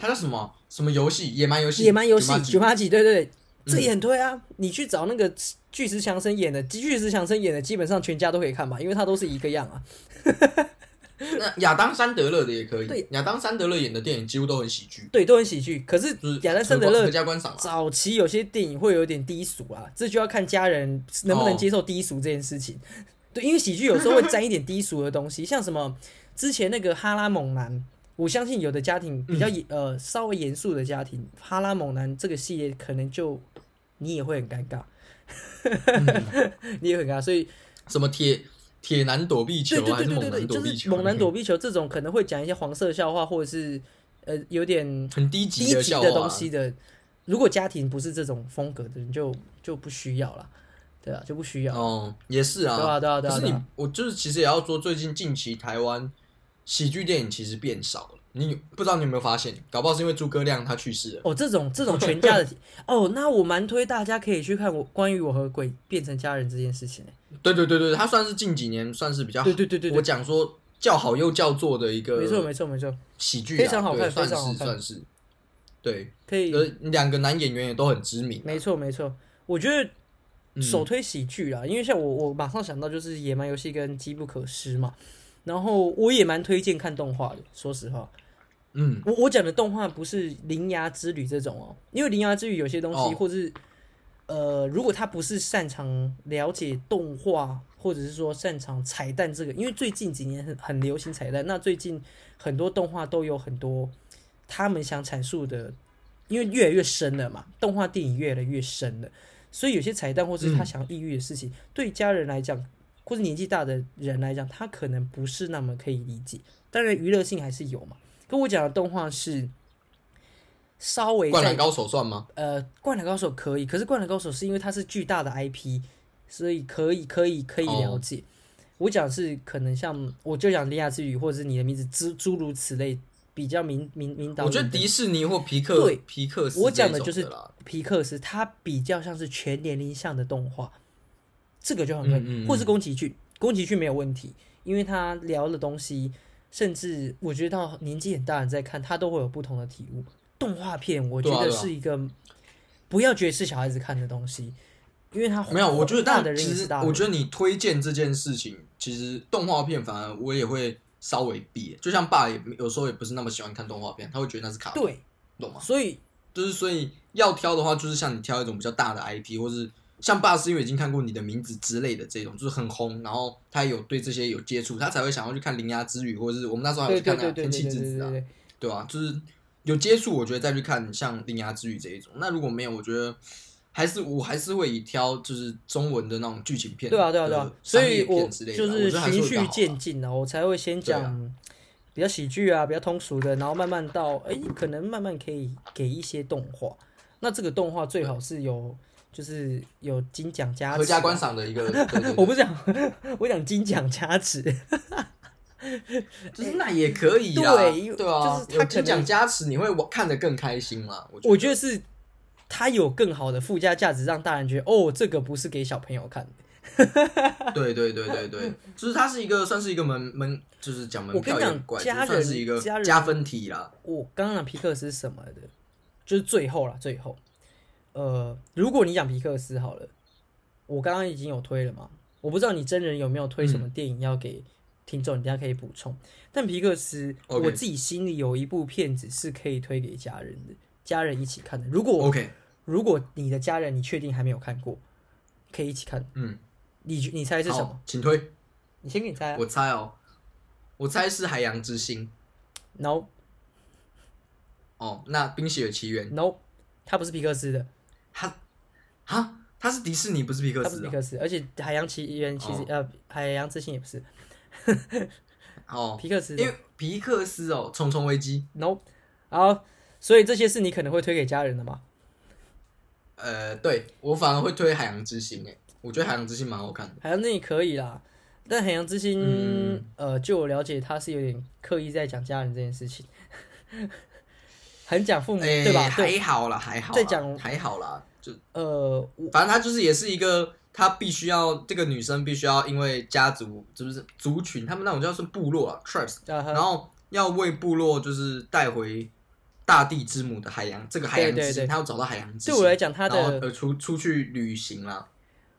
它叫什么什么游戏？野蛮游戏？野蛮游戏？九八几？对对对。这也很推啊！你去找那个巨石强森演的，巨石强森演的，基本上全家都可以看吧，因为他都是一个样啊。那亚当·山德勒的也可以。对，亚当·山德勒演的电影几乎都很喜剧。对，都很喜剧。可是亚当·山德勒早期有些电影会有点低俗啊，这就要看家人能不能接受低俗这件事情。哦、对，因为喜剧有时候会沾一点低俗的东西，像什么之前那个《哈拉猛男》。我相信有的家庭比较严、嗯、呃稍微严肃的家庭，《哈拉猛男》这个系列可能就你也会很尴尬，嗯、你也很尴尬。所以什么铁铁男躲避球对对对对对，就是猛男躲避球这种可能会讲一些黄色笑话，或者是呃有点很低级的东西的。如果家庭不是这种风格的人就，就就不需要了，对啊，就不需要。哦，也是啊，对啊对啊对啊。可是你我就是其实也要说，最近近期台湾。喜剧电影其实变少了，你不知道你有没有发现？搞不好是因为诸葛亮他去世了。哦，这种这种全家的 哦，那我蛮推大家可以去看我关于我和鬼变成家人这件事情。对对对对，他算是近几年算是比较好。对对对对，我讲说叫好又叫座的一个，没错没错没错，喜剧非常好看，算是算是，对，可以。两个男演员也都很知名。没错没错，我觉得首推喜剧啦，因为像我我马上想到就是《野蛮游戏》跟《机不可失》嘛。然后我也蛮推荐看动画的，说实话，嗯，我我讲的动画不是《铃芽之旅》这种哦，因为《铃芽之旅》有些东西，哦、或是呃，如果他不是擅长了解动画，或者是说擅长彩蛋这个，因为最近几年很很流行彩蛋，那最近很多动画都有很多他们想阐述的，因为越来越深了嘛，动画电影越来越深了，所以有些彩蛋或是他想抑郁的事情，嗯、对家人来讲。或者年纪大的人来讲，他可能不是那么可以理解。当然，娱乐性还是有嘛。跟我讲的动画是稍微《灌篮高手》算吗？呃，《灌篮高手》可以，可是《灌篮高手》是因为它是巨大的 IP，所以可以可以可以了解。哦、我讲是可能像我就讲《铃芽之旅》或者是你的名字诸诸如此类比较明明明导。我觉得迪士尼或皮克对皮克斯，我讲的就是皮克斯，它比较像是全年龄向的动画。这个就很对，嗯嗯、或是宫崎骏，宫崎骏没有问题，因为他聊的东西，甚至我觉得到年纪很大人在看，他都会有不同的体悟。动画片我觉得是一个，不要觉得是小孩子看的东西，因为他没有，我觉得大的人其实我觉得你推荐这件事情，其实动画片反而我也会稍微避，就像爸也有时候也不是那么喜欢看动画片，他会觉得那是卡通，对，懂吗？所以就是所以要挑的话，就是像你挑一种比较大的 IP，或是。像爸是因为已经看过你的名字之类的这种，就是很红，然后他有对这些有接触，他才会想要去看《铃芽之旅》，或者是我们那时候还有去看那《天气之子》啊，对吧？就是有接触，我觉得再去看像《铃芽之旅》这一种。那如果没有，我觉得还是我还是会以挑就是中文的那种剧情片，对啊对啊对啊，所以我就是循序渐进的，我才会先讲比较喜剧啊，比较通俗的，然后慢慢到哎，可能慢慢可以给一些动画。那这个动画最好是有。就是有金奖加持，阖家观赏的一个。我不讲，我讲金奖加持，就是那也可以啊。对对啊，就是他金奖加持，你会看得更开心嘛？我觉，我觉得是他有更好的附加价值，让大人觉得哦，这个不是给小朋友看的。对对对对对，就是它是一个算是一个门门，就是讲门票也算是一个加分题啦。我刚刚讲皮克斯什么的，就是最后了，最后，呃，如果你讲皮克斯好了，我刚刚已经有推了嘛，我不知道你真人有没有推什么电影要给听众，你等下可以补充。但皮克斯，我自己心里有一部片子是可以推给家人的，家人一起看的。如果 OK，如果你的家人你确定还没有看过，可以一起看。嗯。你你猜是什么？请推。你先给你猜。我猜哦，我猜是《海洋之心》。No。哦，那《冰雪奇缘》No，它不是皮克斯的。它，哈，他是迪士尼，不是皮克斯。它不是皮克斯，而且《海洋奇缘》其实呃，《海洋之心》也不是。哦，皮克斯。因为皮克斯哦，《重重危机》No。好，所以这些是你可能会推给家人的吗？呃，对，我反而会推《海洋之心》诶。我觉得《海洋之心》蛮好看的，《海洋之心》可以啦，但《海洋之心》嗯、呃，就我了解，他是有点刻意在讲家人这件事情，很讲父母，欸、对吧？还好啦，还好，再讲还好啦，就呃，反正他就是也是一个，他必须要这个女生必须要因为家族就是族群，他们那种叫做部落啊，tribes，然后要为部落就是带回大地之母的海洋，这个海洋之心，他要找到海洋之心。对我来讲，他的呃出出去旅行啦。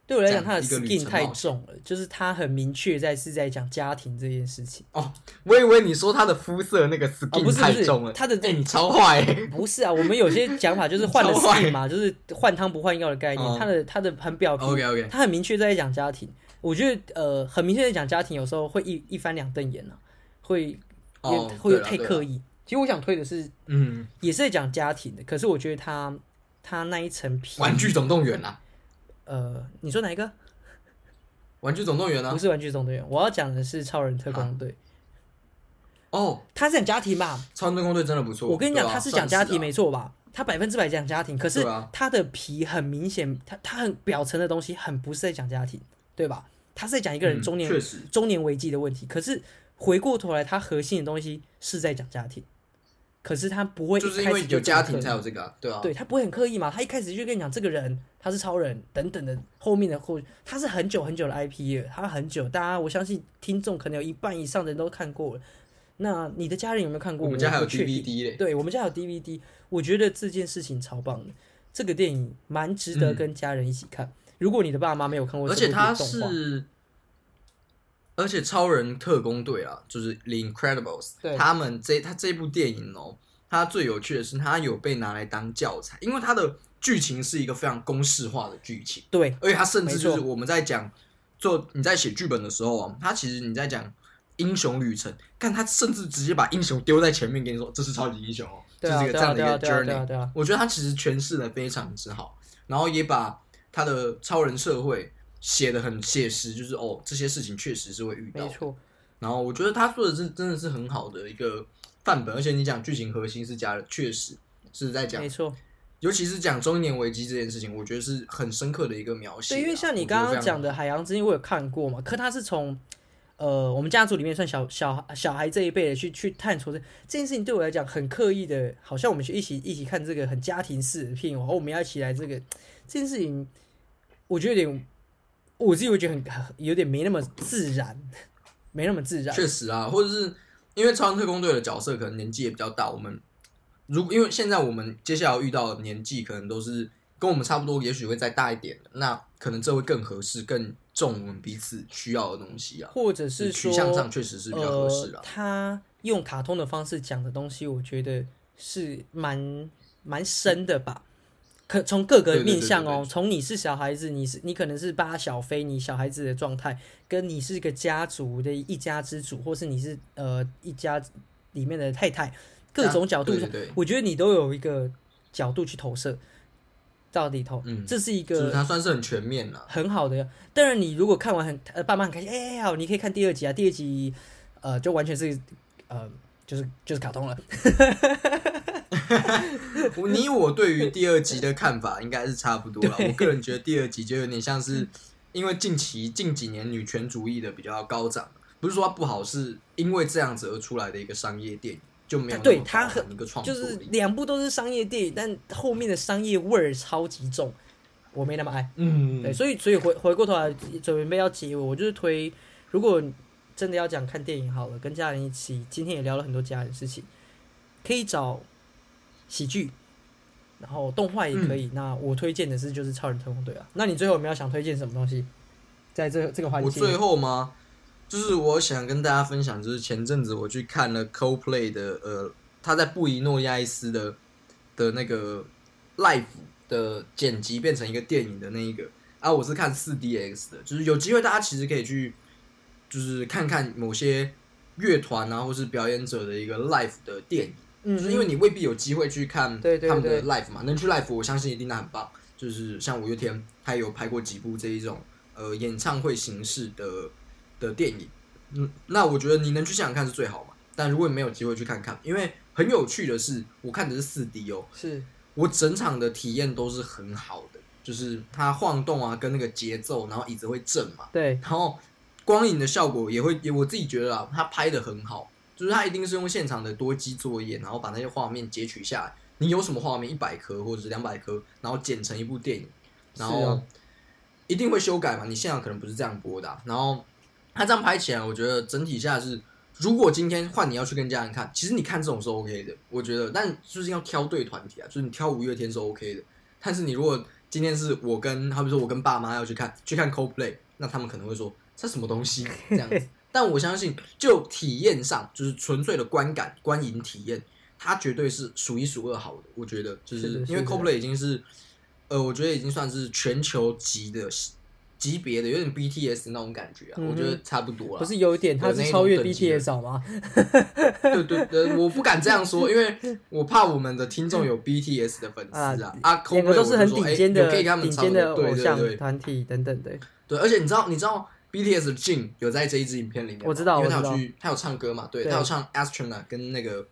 对我来讲，他的 skin 太重了，就是他很明确在是在讲家庭这件事情。哦，我以为你说他的肤色那个 skin 太重了，他的哎，你超坏。不是啊，我们有些讲法就是换了 skin 嘛，就是换汤不换药的概念。他的他的很表皮，OK OK，他很明确在讲家庭。我觉得呃，很明确在讲家庭，有时候会一一翻两瞪眼呢，会会有太刻意。其实我想推的是，嗯，也是在讲家庭的，可是我觉得他他那一层皮，玩具总动员啊。呃，你说哪一个？玩具总动员呢？不是玩具总动员，我要讲的是超人特工队。哦，他是讲家庭吧？超人特工队真的不错。我跟你讲，他是讲家庭没错吧？他百分之百讲家庭，可是他的皮很明显，他他很表层的东西很不是在讲家庭，对吧？他是在讲一个人中年中年危机的问题。可是回过头来，他核心的东西是在讲家庭。可是他不会，就是因为有家庭才有这个，对啊，对他不会很刻意嘛？他一开始就跟你讲，这个人他是超人等等的，后面的后他是很久很久的 IP 了，他很久，大家我相信听众可能有一半以上的人都看过了。那你的家人有没有看过？我们家还有 DVD 嘞，对，我们家有 DVD。我觉得这件事情超棒的，这个电影蛮值得跟家人一起看。嗯、如果你的爸妈没有看过，而且他是。而且超人特工队啊，就是 The Incredibles，他们这他这部电影哦，它最有趣的是，它有被拿来当教材，因为它的剧情是一个非常公式化的剧情。对，而且它甚至就是我们在讲做你在写剧本的时候啊，它其实你在讲英雄旅程，看他甚至直接把英雄丢在前面跟你说，这是超级英雄哦，就是一个这样的一个 journey。我觉得他其实诠释的非常之好，然后也把他的超人社会。写的很写实，就是哦，这些事情确实是会遇到。没错。然后我觉得他说的是真的是很好的一个范本，而且你讲剧情核心是加的，确实是在讲。没错。尤其是讲中年危机这件事情，我觉得是很深刻的一个描写。对，因为像你刚刚讲的《海洋之心》，我有看过嘛？可他是从呃，我们家族里面算小小小孩这一辈的去去探索这这件事情，对我来讲很刻意的，好像我们去一起一起看这个很家庭式的片，然后我们要一起来这个这件事情，我觉得有点。我自己会觉得很有点没那么自然，没那么自然。确实啊，或者是因为超人特工队的角色可能年纪也比较大，我们如因为现在我们接下来遇到的年纪可能都是跟我们差不多，也许会再大一点，那可能这会更合适，更重我们彼此需要的东西啊。或者是，取向上确实是比较合适啊。他用卡通的方式讲的东西，我觉得是蛮蛮深的吧。可从各个面向哦，从你是小孩子，你是你可能是八小飞，你小孩子的状态，跟你是一个家族的一家之主，或是你是呃一家里面的太太，各种角度，对对对，我觉得你都有一个角度去投射到里头，嗯，这是一个，就是它算是很全面了，很好的。当然，你如果看完很呃爸妈很开心，哎、欸、好，你可以看第二集啊，第二集呃就完全是呃就是就是卡通了。你我对于第二集的看法应该是差不多了。我个人觉得第二集就有点像是，因为近期近几年女权主义的比较高涨，不是说它不好，是因为这样子而出来的一个商业电影就没有对它很一个创作，就是两部都是商业电影，但后面的商业味儿超级重。我没那么爱。嗯，对，所以所以回回过头来准备要结尾，我就是推，如果真的要讲看电影好了，跟家人一起，今天也聊了很多家人的事情，可以找喜剧，然后动画也可以。嗯、那我推荐的是就是超人特工队啊。那你最后有没有想推荐什么东西？在这这个环节，我最后吗？就是我想跟大家分享，就是前阵子我去看了 Coldplay 的，呃，他在布宜诺亚斯的的那个 live 的剪辑变成一个电影的那一个啊，我是看 4DX 的，就是有机会大家其实可以去，就是看看某些乐团啊或是表演者的一个 live 的电影，嗯，就是因为你未必有机会去看他们的 live 嘛，能去 live 我相信一定那很棒，就是像五月天，他有拍过几部这一种呃演唱会形式的。的电影，嗯，那我觉得你能去现场看是最好嘛。但如果你没有机会去看看，因为很有趣的是，我看的是四 D 哦，是我整场的体验都是很好的，就是它晃动啊，跟那个节奏，然后椅子会震嘛，对，然后光影的效果也会，我自己觉得啊，它拍的很好，就是他一定是用现场的多机作业，然后把那些画面截取下来，你有什么画面一百颗或者是两百颗，然后剪成一部电影，然后一定会修改嘛，你现场可能不是这样播的啊，然后。他这样拍起来，我觉得整体下是，如果今天换你要去跟家人看，其实你看这种是 OK 的，我觉得，但就是要挑对团体啊，就是你挑五月天是 OK 的。但是你如果今天是我跟，好比说我跟爸妈要去看，去看 Coldplay，那他们可能会说这什么东西 这样子。但我相信，就体验上，就是纯粹的观感、观影体验，它绝对是数一数二好的。我觉得，就是因为 Coldplay 已经是，呃，我觉得已经算是全球级的。级别的有点 BTS 那种感觉啊，嗯、我觉得差不多了。不是有一点，它是超越 BTS 好吗？对对对，我不敢这样说，因为我怕我们的听众有 BTS 的粉丝啊。啊，两个都是很顶尖的、欸、顶尖的偶像团体等等的。对，而且你知道，你知道 BTS 的 Jin 有在这一支影片里面，我知道，因为他有去，他有唱歌嘛，对，对他有唱 Astronaut 跟那个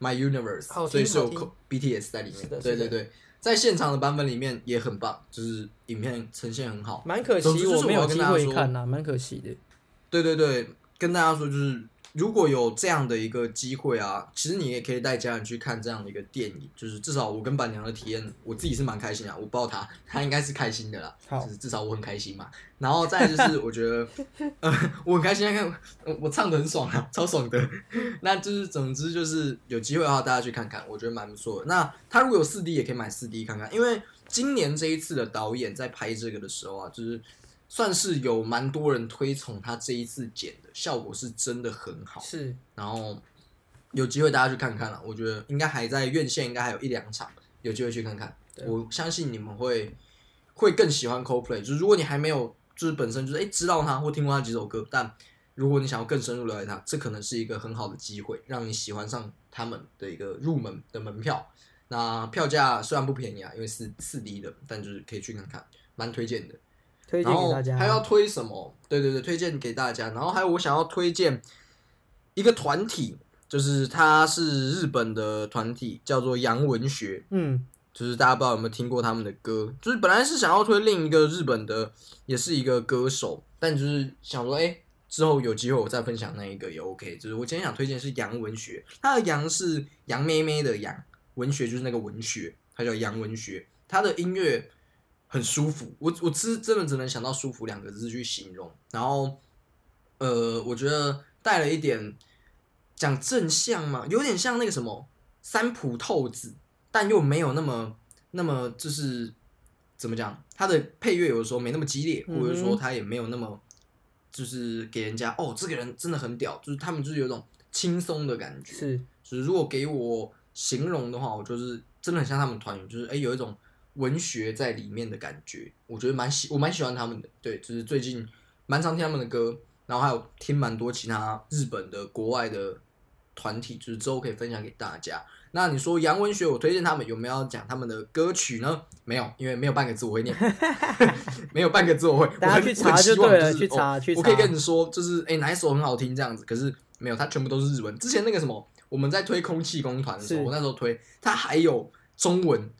My Universe，所以是有 BTS 在里面。的对对对。在现场的版本里面也很棒，就是影片呈现很好。蛮可惜，就是我没有机会看呐、啊，蛮可惜的。对对对，跟大家说就是。如果有这样的一个机会啊，其实你也可以带家人去看这样的一个电影，就是至少我跟板娘的体验，我自己是蛮开心啊。我抱她，她应该是开心的啦。好就是至少我很开心嘛。然后再就是，我觉得，呃，我很开心，看我，我唱的很爽啊，超爽的。那就是，总之就是有机会的话，大家去看看，我觉得蛮不错的。那他如果有四 D，也可以买四 D 看看，因为今年这一次的导演在拍这个的时候啊，就是。算是有蛮多人推崇他这一次剪的效果是真的很好，是，然后有机会大家去看看了，我觉得应该还在院线，应该还有一两场，有机会去看看，对我相信你们会会更喜欢 Coldplay。就是如果你还没有，就是本身就是哎知道他或听过他几首歌，但如果你想要更深入了解他，这可能是一个很好的机会，让你喜欢上他们的一个入门的门票。那票价虽然不便宜啊，因为是四 D 的，但就是可以去看看，蛮推荐的。推荐给大家。还要推什么？对对对，推荐给大家。然后还有我想要推荐一个团体，就是他是日本的团体，叫做洋文学。嗯，就是大家不知道有没有听过他们的歌？就是本来是想要推另一个日本的，也是一个歌手，但就是想说，哎，之后有机会我再分享那一个也 OK。就是我今天想推荐是杨文学，他的杨是杨妹妹的杨，文学就是那个文学，他叫杨文学，他的音乐。很舒服，我我只真的只能想到“舒服”两个字去形容。然后，呃，我觉得带了一点讲正向嘛，有点像那个什么三浦透子，但又没有那么那么就是怎么讲，他的配乐有的时候没那么激烈，或者说他也没有那么就是给人家哦，这个人真的很屌，就是他们就是有一种轻松的感觉。是，就是如果给我形容的话，我就是真的很像他们团员，就是哎有一种。文学在里面的感觉，我觉得蛮喜，我蛮喜欢他们的。对，就是最近蛮常听他们的歌，然后还有听蛮多其他日本的国外的团体，就是之后可以分享给大家。那你说洋文学，我推荐他们，有没有要讲他们的歌曲呢？没有，因为没有半个字我会念，没有半个字我会。大家去查就对了，去查去查。我可以跟你说，就是哎哪一首很好听这样子，可是没有，它全部都是日文。之前那个什么，我们在推空气工团的时候，我那时候推，它还有中文。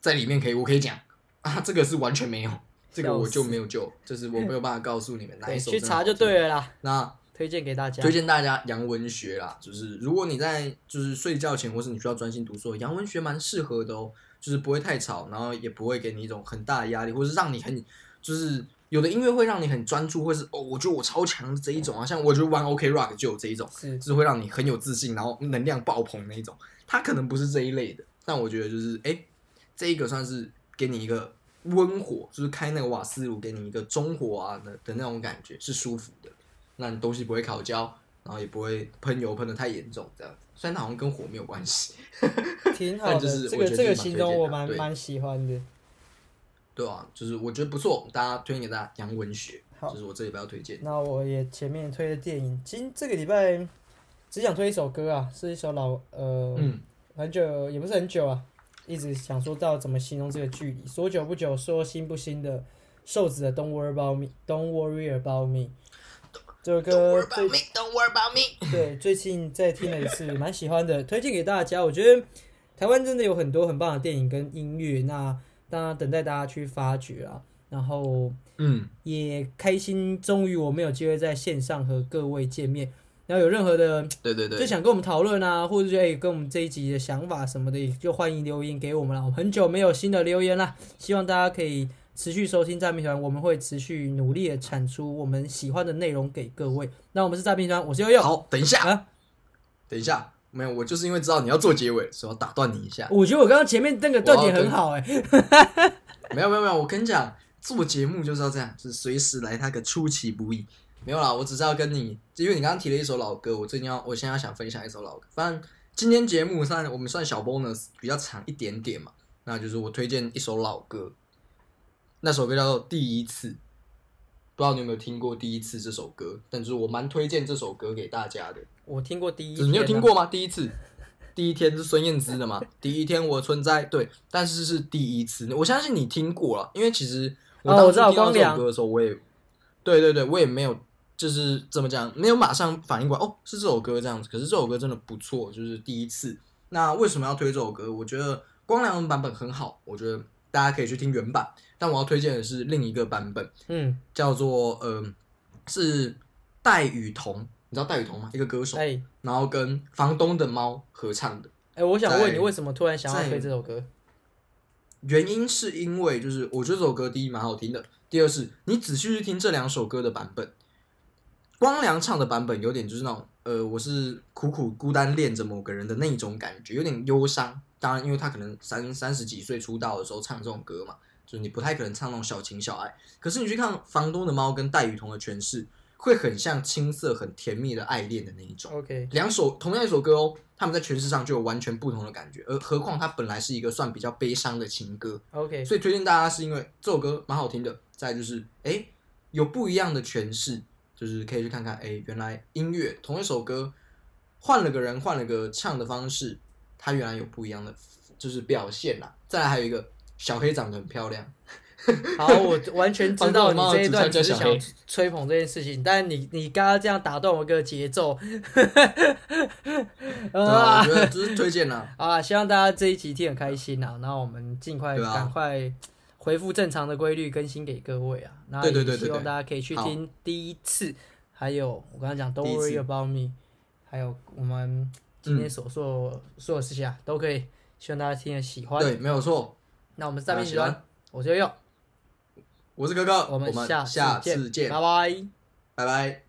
在里面可以，我可以讲啊，这个是完全没有，这个我就没有救，就是我没有办法告诉你们哪一首。去查就对了啦。那推荐给大家，推荐大家洋文学啦，就是如果你在就是睡觉前，或是你需要专心读书，洋文学蛮适合的哦。就是不会太吵，然后也不会给你一种很大的压力，或是让你很就是有的音乐会让你很专注，或是哦，我觉得我超强的这一种啊，像我觉得玩 OK Rock 就有这一种，是就是会让你很有自信，然后能量爆棚那一种。它可能不是这一类的，但我觉得就是哎，这一个算是给你一个温火，就是开那个瓦斯炉给你一个中火啊的的那种感觉是舒服的，那你东西不会烤焦。然后也不会喷油喷的太严重，这样子。虽然它好像跟火没有关系，挺好的。这个这个形容我蛮蛮喜欢的。对啊，就是我觉得不错，大家推荐给大家。洋文学，好，就是我这礼拜要推荐。那我也前面推的电影，今这个礼拜只想推一首歌啊，是一首老呃，嗯，很久也不是很久啊，一直想说到怎么形容这个距离，说久不久，说新不新的，瘦子的 Don't worry about me，Don't worry about me。这首歌对，对，最近在听了一次，蛮喜欢的，推荐给大家。我觉得台湾真的有很多很棒的电影跟音乐，那当然等待大家去发掘啊。然后，嗯，也开心，终于我们有机会在线上和各位见面。然后有任何的，对对对，就想跟我们讨论啊，或者说哎，跟我们这一集的想法什么的，就欢迎留言给我们了。我们很久没有新的留言了，希望大家可以。持续收听诈骗团，我们会持续努力的产出我们喜欢的内容给各位。那我们是诈骗团，我是悠悠。好，等一下，啊、等一下，没有，我就是因为知道你要做结尾，所以我打断你一下。我觉得我刚刚前面那个断点很好，哎，没有没有没有，我跟你讲，做节目就是要这样，就是随时来他个出其不意。没有啦，我只是要跟你，因为你刚刚提了一首老歌，我最近要，我现在要想分享一首老歌。反正今天节目算我们算小 bonus，比较长一点点嘛，那就是我推荐一首老歌。那首歌叫做《第一次》，不知道你有没有听过《第一次》这首歌？但是我蛮推荐这首歌给大家的。我听过第一，你有听过吗？第一次，第一天是孙燕姿的嘛？第一天我存在，对，但是是第一次。我相信你听过了，因为其实我当时听到这首歌的时候，我也，对对对，我也没有，就是怎么讲，没有马上反应过来，哦，是这首歌这样子。可是这首歌真的不错，就是第一次。那为什么要推这首歌？我觉得光良的版本很好，我觉得。大家可以去听原版，但我要推荐的是另一个版本，嗯，叫做呃，是戴雨桐，你知道戴雨桐吗？一个歌手，欸、然后跟房东的猫合唱的。哎、欸，我想问你，为什么突然想要推这首歌？原因是因为就是我觉得这首歌第一蛮好听的，第二是你仔细去听这两首歌的版本，光良唱的版本有点就是那种呃，我是苦苦孤单恋着某个人的那种感觉，有点忧伤。当然，因为他可能三三十几岁出道的时候唱这种歌嘛，就是你不太可能唱那种小情小爱。可是你去看房东的猫跟戴雨桐的诠释，会很像青涩、很甜蜜的爱恋的那一种。OK，两首同样一首歌哦，他们在诠释上就有完全不同的感觉。而何况它本来是一个算比较悲伤的情歌。OK，所以推荐大家是因为这首歌蛮好听的。再就是，哎，有不一样的诠释，就是可以去看看，哎，原来音乐同一首歌换了个人，换了个唱的方式。它原来有不一样的，就是表现啦。再来还有一个小黑长得很漂亮。好，我完全知道你这一段只是想吹捧这件事情，但你你刚刚这样打断我一个节奏。啊，我觉得只是推荐 啦。啊，希望大家这一集听很开心啊，然后我们尽快赶快恢复正常的规律更新给各位啊。然后也希望大家可以去听第一次，还有我刚才讲 Don't worry about me，还有我们。今天所说的所有事情啊，都可以，希望大家听得喜欢。对，没有错。那我们是诈骗集团，我是悠悠，我是哥哥，我们下下次见，拜拜，拜拜。